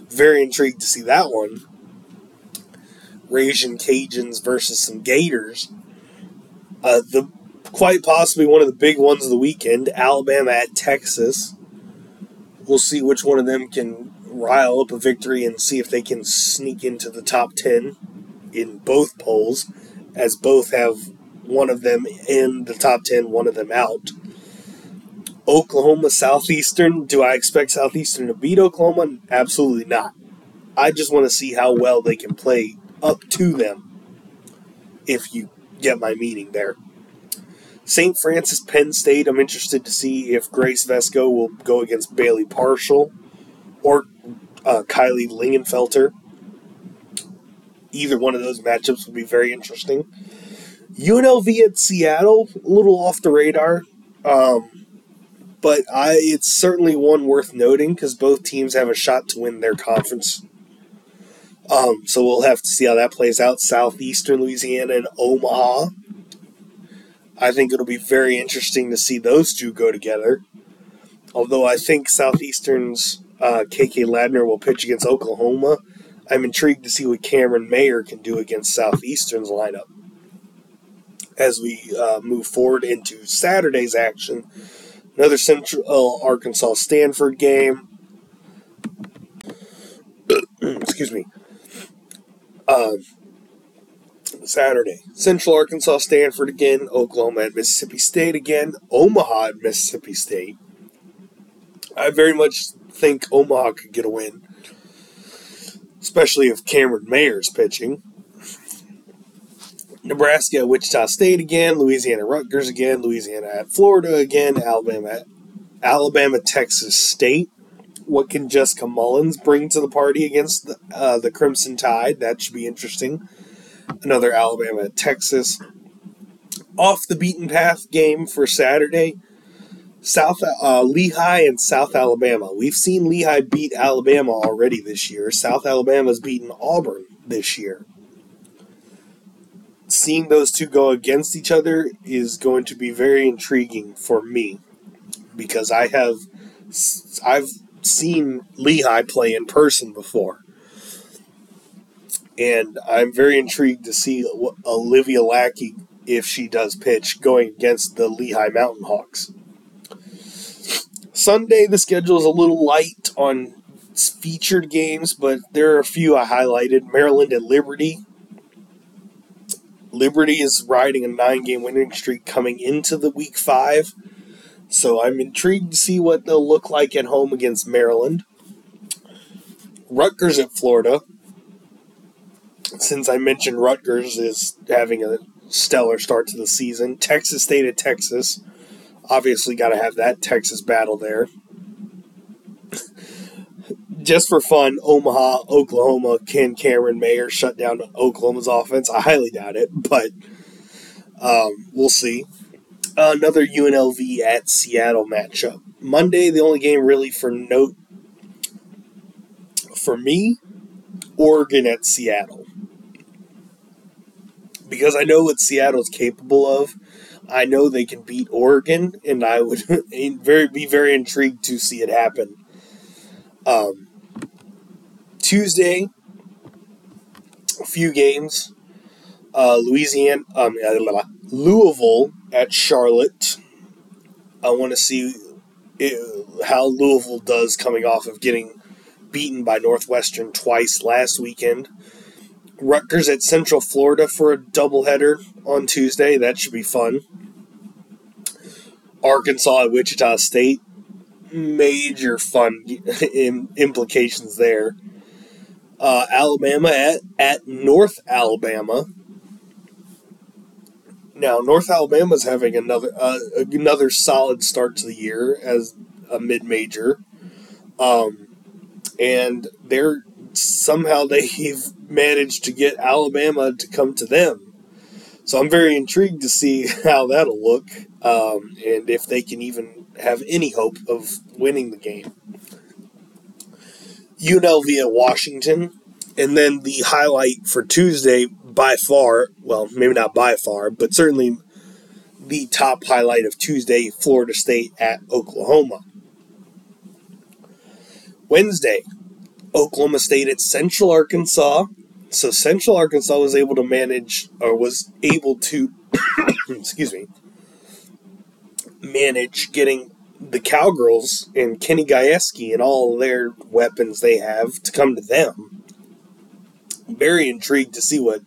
Very intrigued to see that one. Raging Cajuns versus some Gators. Uh, the quite possibly one of the big ones of the weekend. Alabama at Texas. We'll see which one of them can rile up a victory and see if they can sneak into the top ten in both polls, as both have one of them in the top ten, one of them out. Oklahoma Southeastern. Do I expect Southeastern to beat Oklahoma? Absolutely not. I just want to see how well they can play up to them, if you get my meaning there. St. Francis Penn State, I'm interested to see if Grace Vesco will go against Bailey Parshall or uh, Kylie Lingenfelter. Either one of those matchups would be very interesting. UNLV at Seattle, a little off the radar. Um, but I, it's certainly one worth noting because both teams have a shot to win their conference um, so we'll have to see how that plays out. Southeastern Louisiana and Omaha. I think it'll be very interesting to see those two go together. Although I think Southeastern's uh, KK Ladner will pitch against Oklahoma, I'm intrigued to see what Cameron Mayer can do against Southeastern's lineup. As we uh, move forward into Saturday's action, another Central Arkansas Stanford game. Excuse me. Um, Saturday, Central Arkansas, Stanford again, Oklahoma at Mississippi State again, Omaha at Mississippi State. I very much think Omaha could get a win, especially if Cameron Mayer's pitching. Nebraska at Wichita State again, Louisiana Rutgers again, Louisiana at Florida again, Alabama at Alabama Texas State what can Jessica Mullins bring to the party against the, uh, the Crimson Tide? That should be interesting. Another Alabama Texas. Off the beaten path game for Saturday. South uh, Lehigh and South Alabama. We've seen Lehigh beat Alabama already this year. South Alabama's beaten Auburn this year. Seeing those two go against each other is going to be very intriguing for me because I have I've seen Lehigh play in person before. And I'm very intrigued to see Olivia Lackey, if she does pitch, going against the Lehigh Mountain Hawks. Sunday, the schedule is a little light on featured games, but there are a few I highlighted. Maryland at Liberty. Liberty is riding a nine game winning streak coming into the week five. So I'm intrigued to see what they'll look like at home against Maryland. Rutgers at Florida. Since I mentioned Rutgers is having a stellar start to the season. Texas State at Texas. Obviously, got to have that Texas battle there. Just for fun, Omaha, Oklahoma, can Cameron Mayer shut down Oklahoma's offense? I highly doubt it, but um, we'll see another UNLV at Seattle matchup. Monday, the only game really for note for me, Oregon at Seattle. Because I know what Seattle's capable of. I know they can beat Oregon, and I would very be very intrigued to see it happen. Um, Tuesday, a few games. Uh, Louisiana, um, Louisville at Charlotte. I want to see it, how Louisville does coming off of getting beaten by Northwestern twice last weekend. Rutgers at Central Florida for a doubleheader on Tuesday. That should be fun. Arkansas at Wichita State. Major fun implications there. Uh, Alabama at, at North Alabama. Now, North Alabama is having another uh, another solid start to the year as a mid major, um, and they're somehow they've managed to get Alabama to come to them. So I'm very intrigued to see how that'll look, um, and if they can even have any hope of winning the game. UNLV at Washington, and then the highlight for Tuesday by far, well, maybe not by far, but certainly the top highlight of Tuesday, Florida State at Oklahoma. Wednesday, Oklahoma State at Central Arkansas. So Central Arkansas was able to manage, or was able to, excuse me, manage getting the Cowgirls and Kenny Gajewski and all their weapons they have to come to them. Very intrigued to see what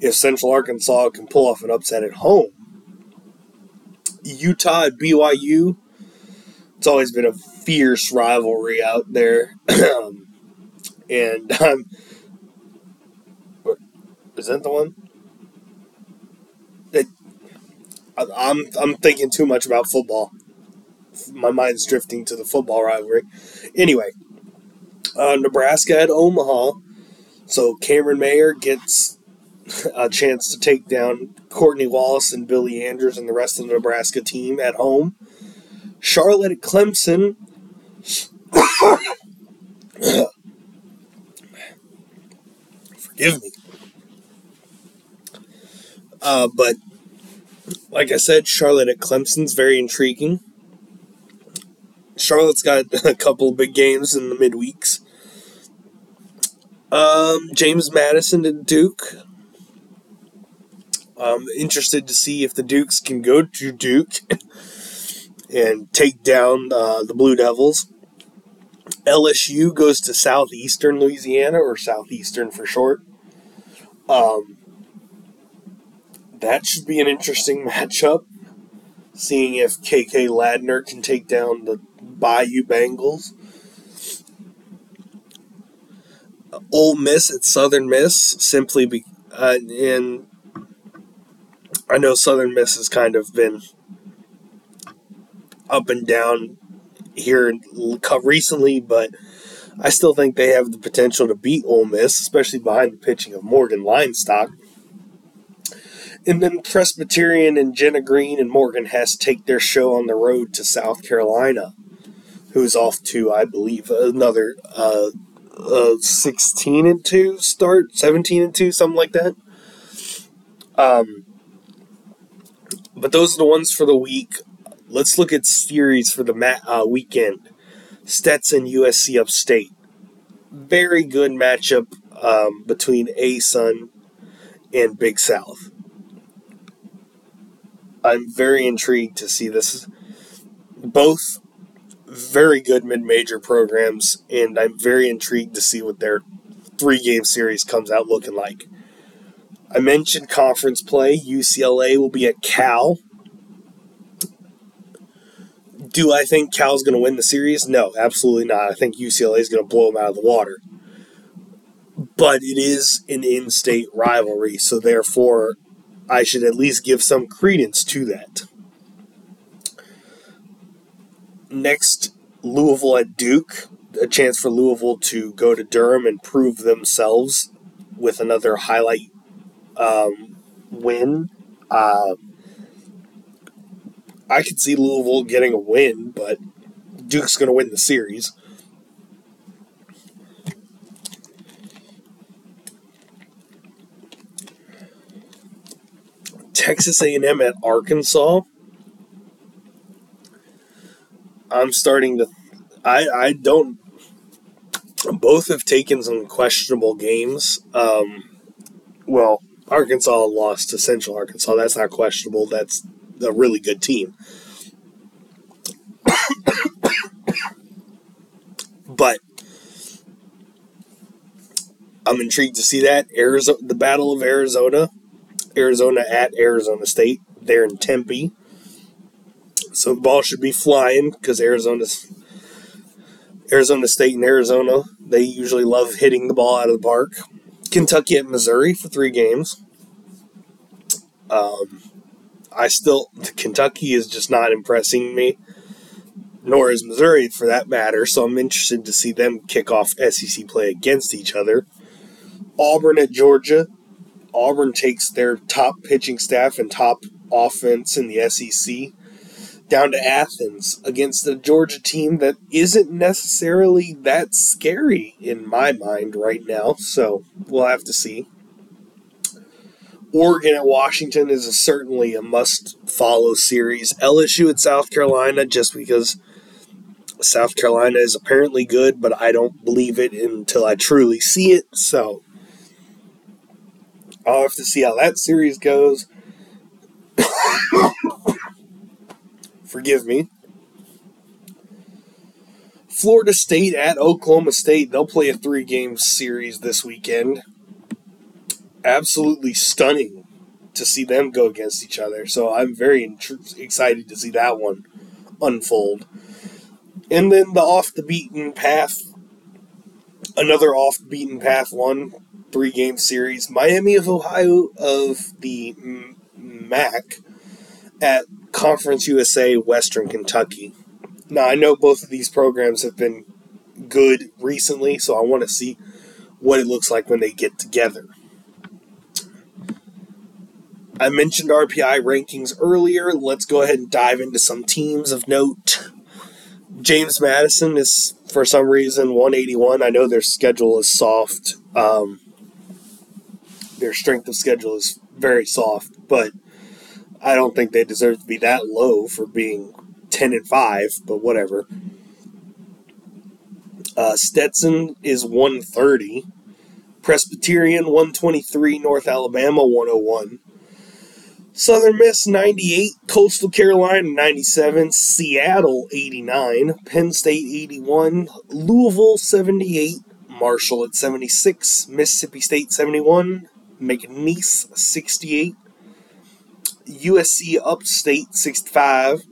if Central Arkansas can pull off an upset at home. Utah at BYU. It's always been a fierce rivalry out there. and I'm. What, is that the one? It, I'm I'm thinking too much about football. My mind's drifting to the football rivalry. Anyway, uh, Nebraska at Omaha. So Cameron Mayer gets a chance to take down Courtney Wallace and Billie Andrews and the rest of the Nebraska team at home. Charlotte at Clemson. Forgive me. Uh, but like I said, Charlotte at Clemson's very intriguing. Charlotte's got a couple big games in the midweeks. Um, James Madison and Duke. I'm interested to see if the Dukes can go to Duke and take down uh, the Blue Devils. LSU goes to Southeastern Louisiana, or Southeastern for short. Um, that should be an interesting matchup. Seeing if KK Ladner can take down the Bayou Bengals. Ole Miss at Southern Miss, simply be, uh, and I know Southern Miss has kind of been up and down here recently, but I still think they have the potential to beat Ole Miss, especially behind the pitching of Morgan Leinstock. And then Presbyterian and Jenna Green and Morgan Hess take their show on the road to South Carolina, who's off to, I believe, another uh, uh, 16 and 2 start, 17 and 2, something like that. Um, but those are the ones for the week. Let's look at series for the uh, weekend. Stetson USC Upstate. Very good matchup um, between ASUN and Big South. I'm very intrigued to see this. Both very good mid major programs, and I'm very intrigued to see what their three game series comes out looking like. I mentioned conference play. UCLA will be at Cal. Do I think Cal's going to win the series? No, absolutely not. I think UCLA is going to blow them out of the water. But it is an in state rivalry, so therefore I should at least give some credence to that. Next, Louisville at Duke. A chance for Louisville to go to Durham and prove themselves with another highlight um, win. Uh, I could see Louisville getting a win, but Duke's going to win the series. Texas A&M at Arkansas. I'm starting to I I don't both have taken some questionable games. Um, well, Arkansas lost to Central Arkansas. That's not questionable. That's a really good team. but I'm intrigued to see that Arizona, the Battle of Arizona, Arizona at Arizona State. They're in Tempe, so the ball should be flying because Arizona's Arizona State and Arizona they usually love hitting the ball out of the park. Kentucky at Missouri for three games. Um, I still Kentucky is just not impressing me, nor is Missouri for that matter. So I'm interested to see them kick off SEC play against each other. Auburn at Georgia. Auburn takes their top pitching staff and top offense in the SEC down to Athens against a Georgia team that isn't necessarily that scary in my mind right now. So we'll have to see. Oregon at Washington is a, certainly a must follow series. LSU at South Carolina, just because South Carolina is apparently good, but I don't believe it until I truly see it. So I'll have to see how that series goes. Forgive me. Florida State at Oklahoma State. They'll play a three game series this weekend. Absolutely stunning to see them go against each other. So I'm very excited to see that one unfold. And then the off the beaten path, another off the beaten path one, three game series. Miami of Ohio of the MAC at Conference USA Western Kentucky. Now, I know both of these programs have been good recently, so I want to see what it looks like when they get together. I mentioned RPI rankings earlier. Let's go ahead and dive into some teams of note. James Madison is, for some reason, 181. I know their schedule is soft. Um, their strength of schedule is very soft, but I don't think they deserve to be that low for being 10 and 5, but whatever. Uh, Stetson is 130. Presbyterian 123, North Alabama 101. Southern Miss 98, Coastal Carolina 97, Seattle 89, Penn State 81, Louisville 78, Marshall at 76, Mississippi State 71, McNeese 68, USC Upstate 65.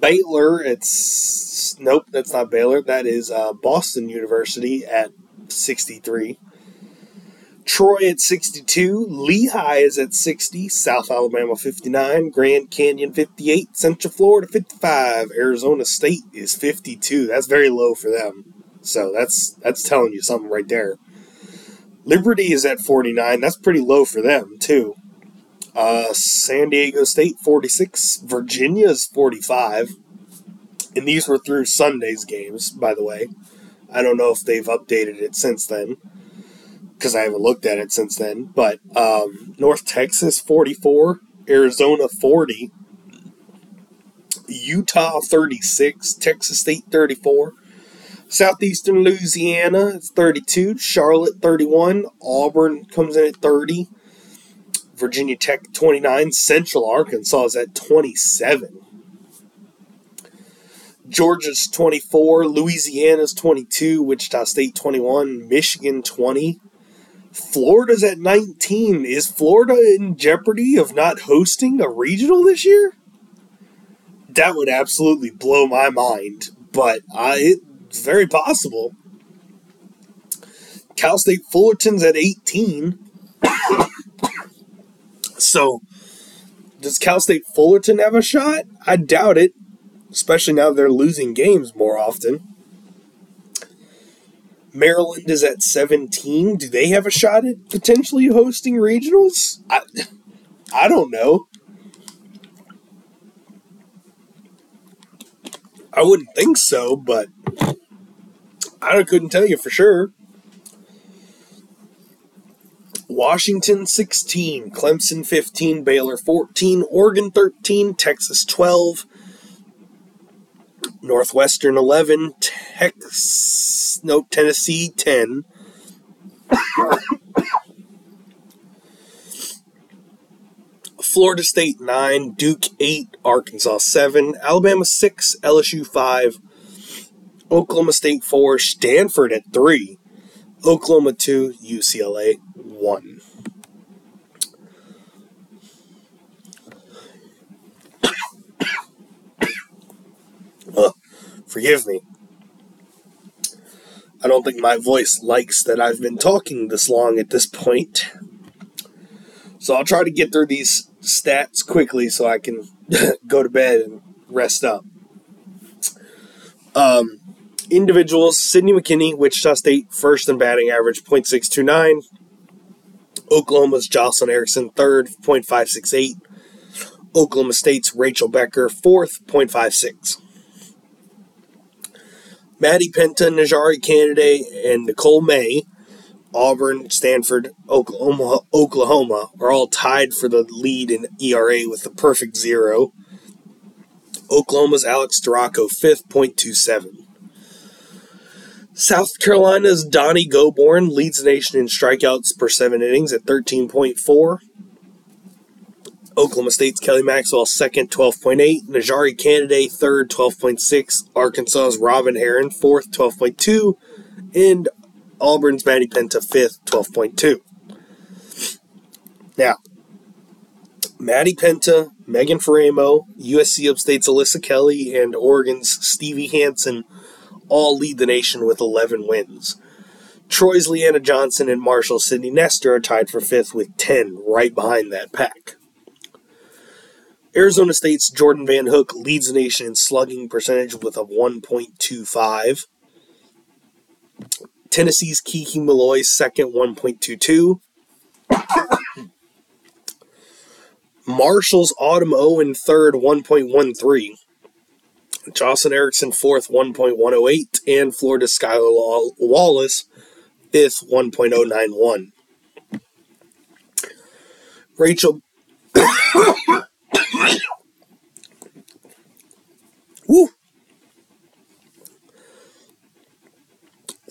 Baylor, it's nope, that's not Baylor. That is uh, Boston University at 63. Troy at 62. Lehigh is at 60. South Alabama 59. Grand Canyon 58. Central Florida 55. Arizona State is 52. That's very low for them. So that's that's telling you something right there. Liberty is at 49. That's pretty low for them, too. Uh, San Diego State 46, Virginia's 45. And these were through Sunday's games, by the way. I don't know if they've updated it since then because I haven't looked at it since then. But um, North Texas 44, Arizona 40, Utah 36, Texas State 34, Southeastern Louisiana it's 32, Charlotte 31, Auburn comes in at 30. Virginia Tech 29. Central Arkansas is at 27. Georgia's 24. Louisiana's 22. Wichita State 21. Michigan 20. Florida's at 19. Is Florida in jeopardy of not hosting a regional this year? That would absolutely blow my mind, but uh, it's very possible. Cal State Fullerton's at 18. So, does Cal State Fullerton have a shot? I doubt it, especially now they're losing games more often. Maryland is at 17. Do they have a shot at potentially hosting regionals? I, I don't know. I wouldn't think so, but I couldn't tell you for sure. Washington 16, Clemson 15, Baylor 14, Oregon 13, Texas 12, Northwestern 11, Tex, nope, Tennessee 10. Florida State 9, Duke 8, Arkansas 7, Alabama 6, LSU 5, Oklahoma State 4, Stanford at 3, Oklahoma 2, UCLA 1. uh, forgive me. I don't think my voice likes that I've been talking this long at this point. So I'll try to get through these stats quickly so I can go to bed and rest up. Um, individuals Sydney McKinney, Wichita State, first in batting average, .629. Oklahoma's Jocelyn Erickson, third, .568. Oklahoma State's Rachel Becker, fourth, .56. Maddie Penta, NiJaree Canady, and Nicole May, Auburn, Stanford, Oklahoma, Oklahoma are all tied for the lead in ERA with the perfect zero. Oklahoma's Alex Storako, fifth, .27. South Carolina's Donnie Gobourne leads the nation in strikeouts per seven innings at 13.4. Oklahoma State's Kelly Maxwell second, 12.8. NiJaree Canady third, 12.6. Arkansas's Robyn Herron fourth, 12.2. And Auburn's Maddie Penta fifth, 12.2. Now, Maddie Penta, Megan Faraimo, USC Upstate's Alyssa Kelly, and Oregon's Stevie Hansen all lead the nation with 11 wins. Troy's Leanna Johnson and Marshall Sydney Nestor are tied for fifth with 10, right behind that pack. Arizona State's Jordan Van Hook leads the nation in slugging percentage with a 1.25. Tennessee's Kiki Malloy second, 1.22. Marshall's Autumn oh Owen third, 1.13. Jocelyn Erickson fourth, 1.108. And Florida Skylar Wallace fifth, 1.091. Rachel Woo.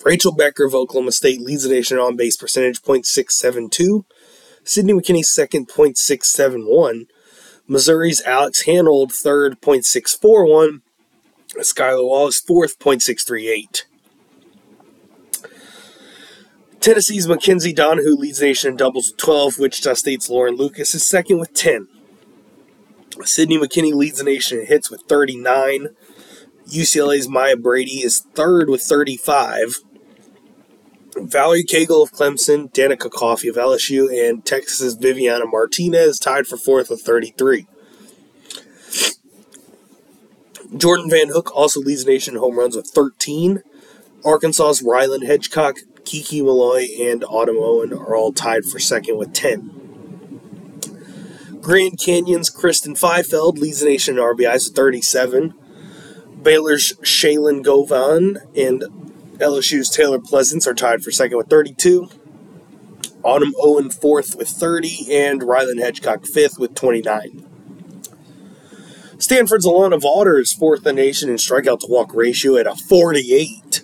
Rachel Becker of Oklahoma State leads the nation on base percentage, .672. Sydney McKinney second, .671. Missouri's Alex Hanold third, .641. Skylar Wallace fourth, .638. Tennessee's Mackenzie Donahue leads the nation in doubles with 12. Wichita State's Lauren Lucas is second with 10. Sydney McKinney leads the nation in hits with 39. UCLA's Maya Brady is third with 35. Valerie Cagle of Clemson, Danica Coffey of LSU, and Texas's Viviana Martinez tied for fourth with 33. Jordan Van Hook also leads the nation in home runs with 13. Arkansas's Ryland Hedgecock, Kiki Malloy, and Autumn Owen are all tied for second with 10. Grand Canyon's Kristen Feifeld leads the nation in RBIs with 37. Baylor's Shaylin Govan and LSU's Taylor Pleasance are tied for second with 32. Autumn Owen fourth with 30, and Ryland Hedgecock fifth with 29. Stanford's Alana Vawter is fourth in the nation in strikeout to walk ratio at a 48.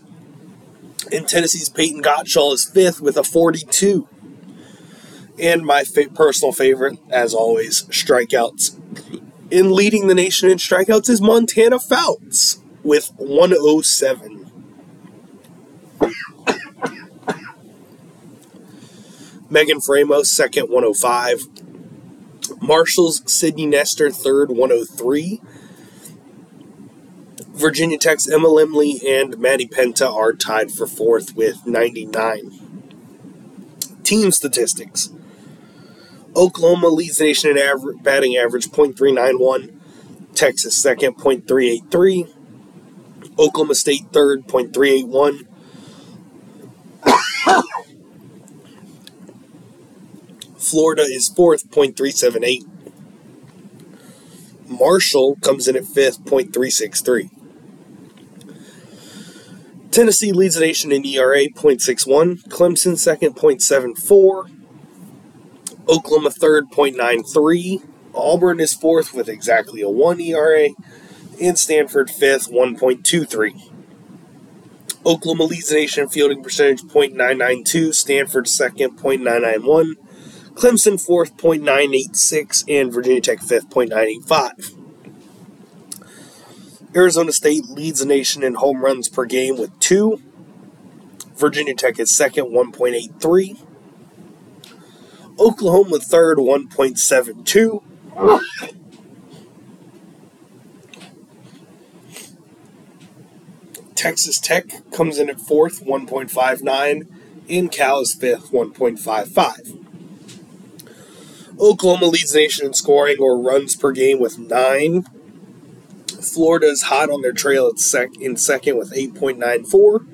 And Tennessee's Peyton Gottschall is fifth with a 42. And my fa- personal favorite, as always, strikeouts. In leading the nation in strikeouts is Montana Fouts with 107. Megan Faraimo, second, 105. Marshall's Sydney Nestor, third, 103. Virginia Tech's Emma Lemley and Maddie Penta are tied for fourth with 99. Team statistics. Oklahoma leads the nation in batting average, .391. Texas second, .383. Oklahoma State third, .381. Florida is fourth, .378. Marshall comes in at fifth, .363. Tennessee leads the nation in ERA, .61. Clemson second, .74. Oklahoma third, .93. Auburn is fourth with exactly a 1 ERA. and Stanford fifth, 1.23. Oklahoma leads the nation in fielding percentage, .992. Stanford second, .991. Clemson fourth, .986. And Virginia Tech fifth, .985. Arizona State leads the nation in home runs per game with two. Virginia Tech is second, 1.83. Oklahoma third, 1.72. Texas Tech comes in at fourth, 1.59. In Cal is fifth, 1.55. Oklahoma leads the nation in scoring or runs per game with nine. Florida is hot on their trail sec- in second with 8.94.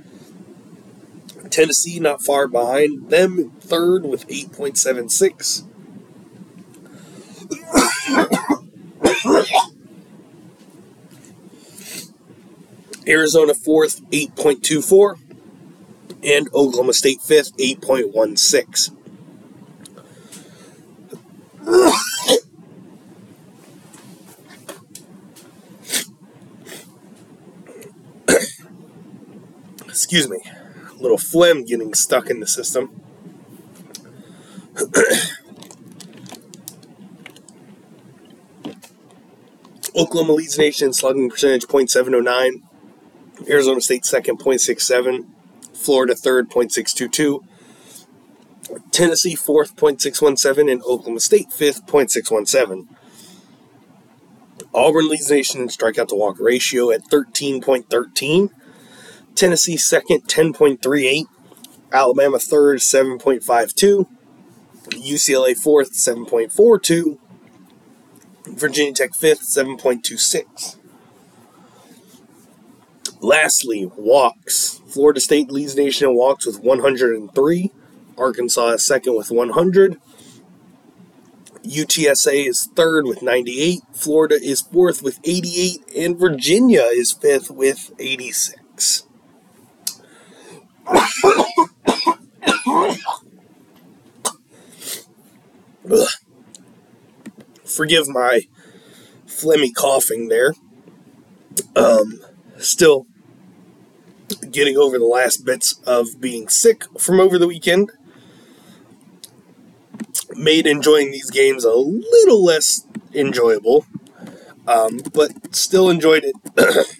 Tennessee not far behind them, third with 8.76. Arizona fourth, 8.24. And Oklahoma State fifth, 8.16. Excuse me. A little phlegm getting stuck in the system. Oklahoma leads nation in slugging percentage .709. Arizona State second .67. Florida third .622. Tennessee fourth .617 and Oklahoma State fifth .617. Auburn leads nation in strikeout to walk ratio at 13.13. Tennessee second 10.38. Alabama third 7.52. UCLA fourth 7.42. Virginia Tech fifth 7.26. Lastly, walks. Florida State leads nation in walks with 103. Arkansas is second with 100. UTSA is third with 98. Florida is fourth with 88. And Virginia is fifth with 86. Forgive my phlegmy coughing there. Um, still getting over the last bits of being sick from over the weekend made enjoying these games a little less enjoyable, um, but still enjoyed it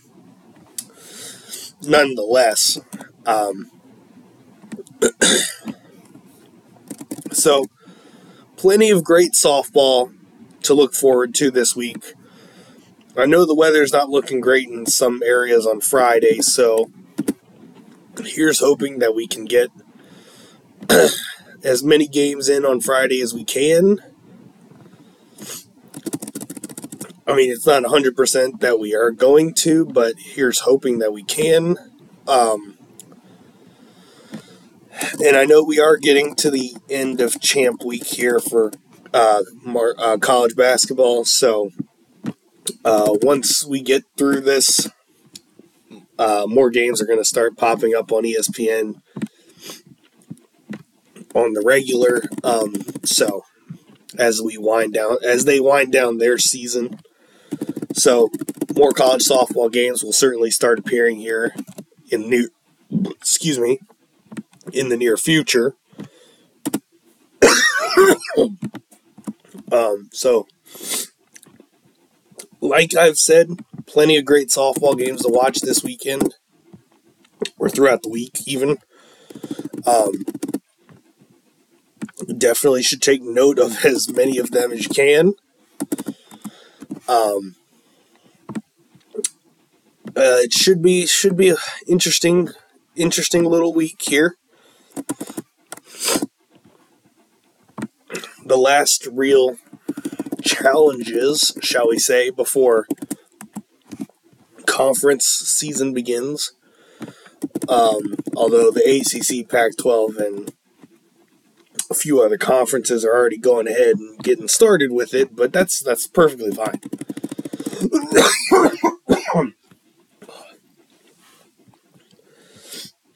nonetheless. Um, so, plenty of great softball to look forward to this week. I know the weather's not looking great in some areas on Friday, so here's hoping that we can get as many games in on Friday as we can. I mean, it's not 100% that we are going to, but here's hoping that we can. Um, and I know we are getting to the end of champ week here for uh, uh, college basketball. So uh, once we get through this, uh, more games are going to start popping up on ESPN on the regular. Um, so as we wind down, as they wind down their season, so more college softball games will certainly start appearing here in new. Excuse me, in the near future. um, so, like I've said, plenty of great softball games to watch this weekend or throughout the week, even. Um, definitely should take note of as many of them as you can. Um, uh, it should be should be an interesting interesting little week here. The last real challenges, shall we say, before conference season begins. Um, although the ACC, Pac 12, and a few other conferences are already going ahead and getting started with it, but that's that's perfectly fine.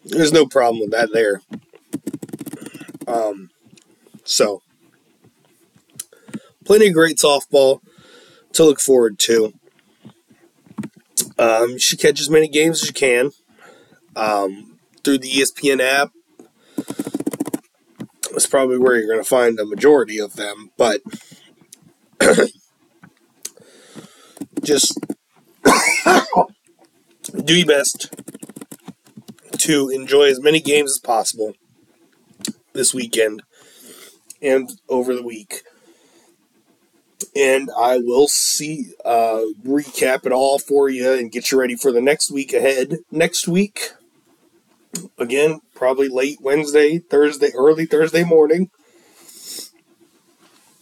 There's no problem with that there. Um, so plenty of great softball to look forward to. Um, you should catch as many games as she can um, through the ESPN app. That's probably where you're going to find the majority of them, but just do your best to enjoy as many games as possible this weekend and over the week. And I will see, uh, recap it all for you and get you ready for the next week ahead. Next week, again, probably late Wednesday, Thursday, early Thursday morning.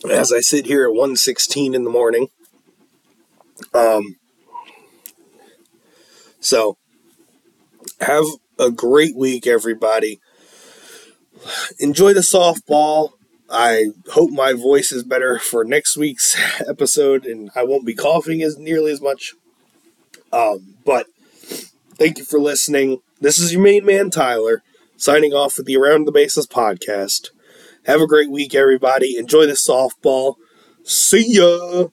As I sit here at 1.16 in the morning. Um, so, have a great week, everybody. Enjoy the softball. I hope my voice is better for next week's episode and I won't be coughing as nearly as much. Um, but thank you for listening. This is your main man, Tyler, signing off with the Around the Bases podcast. Have a great week, everybody. Enjoy the softball. See ya.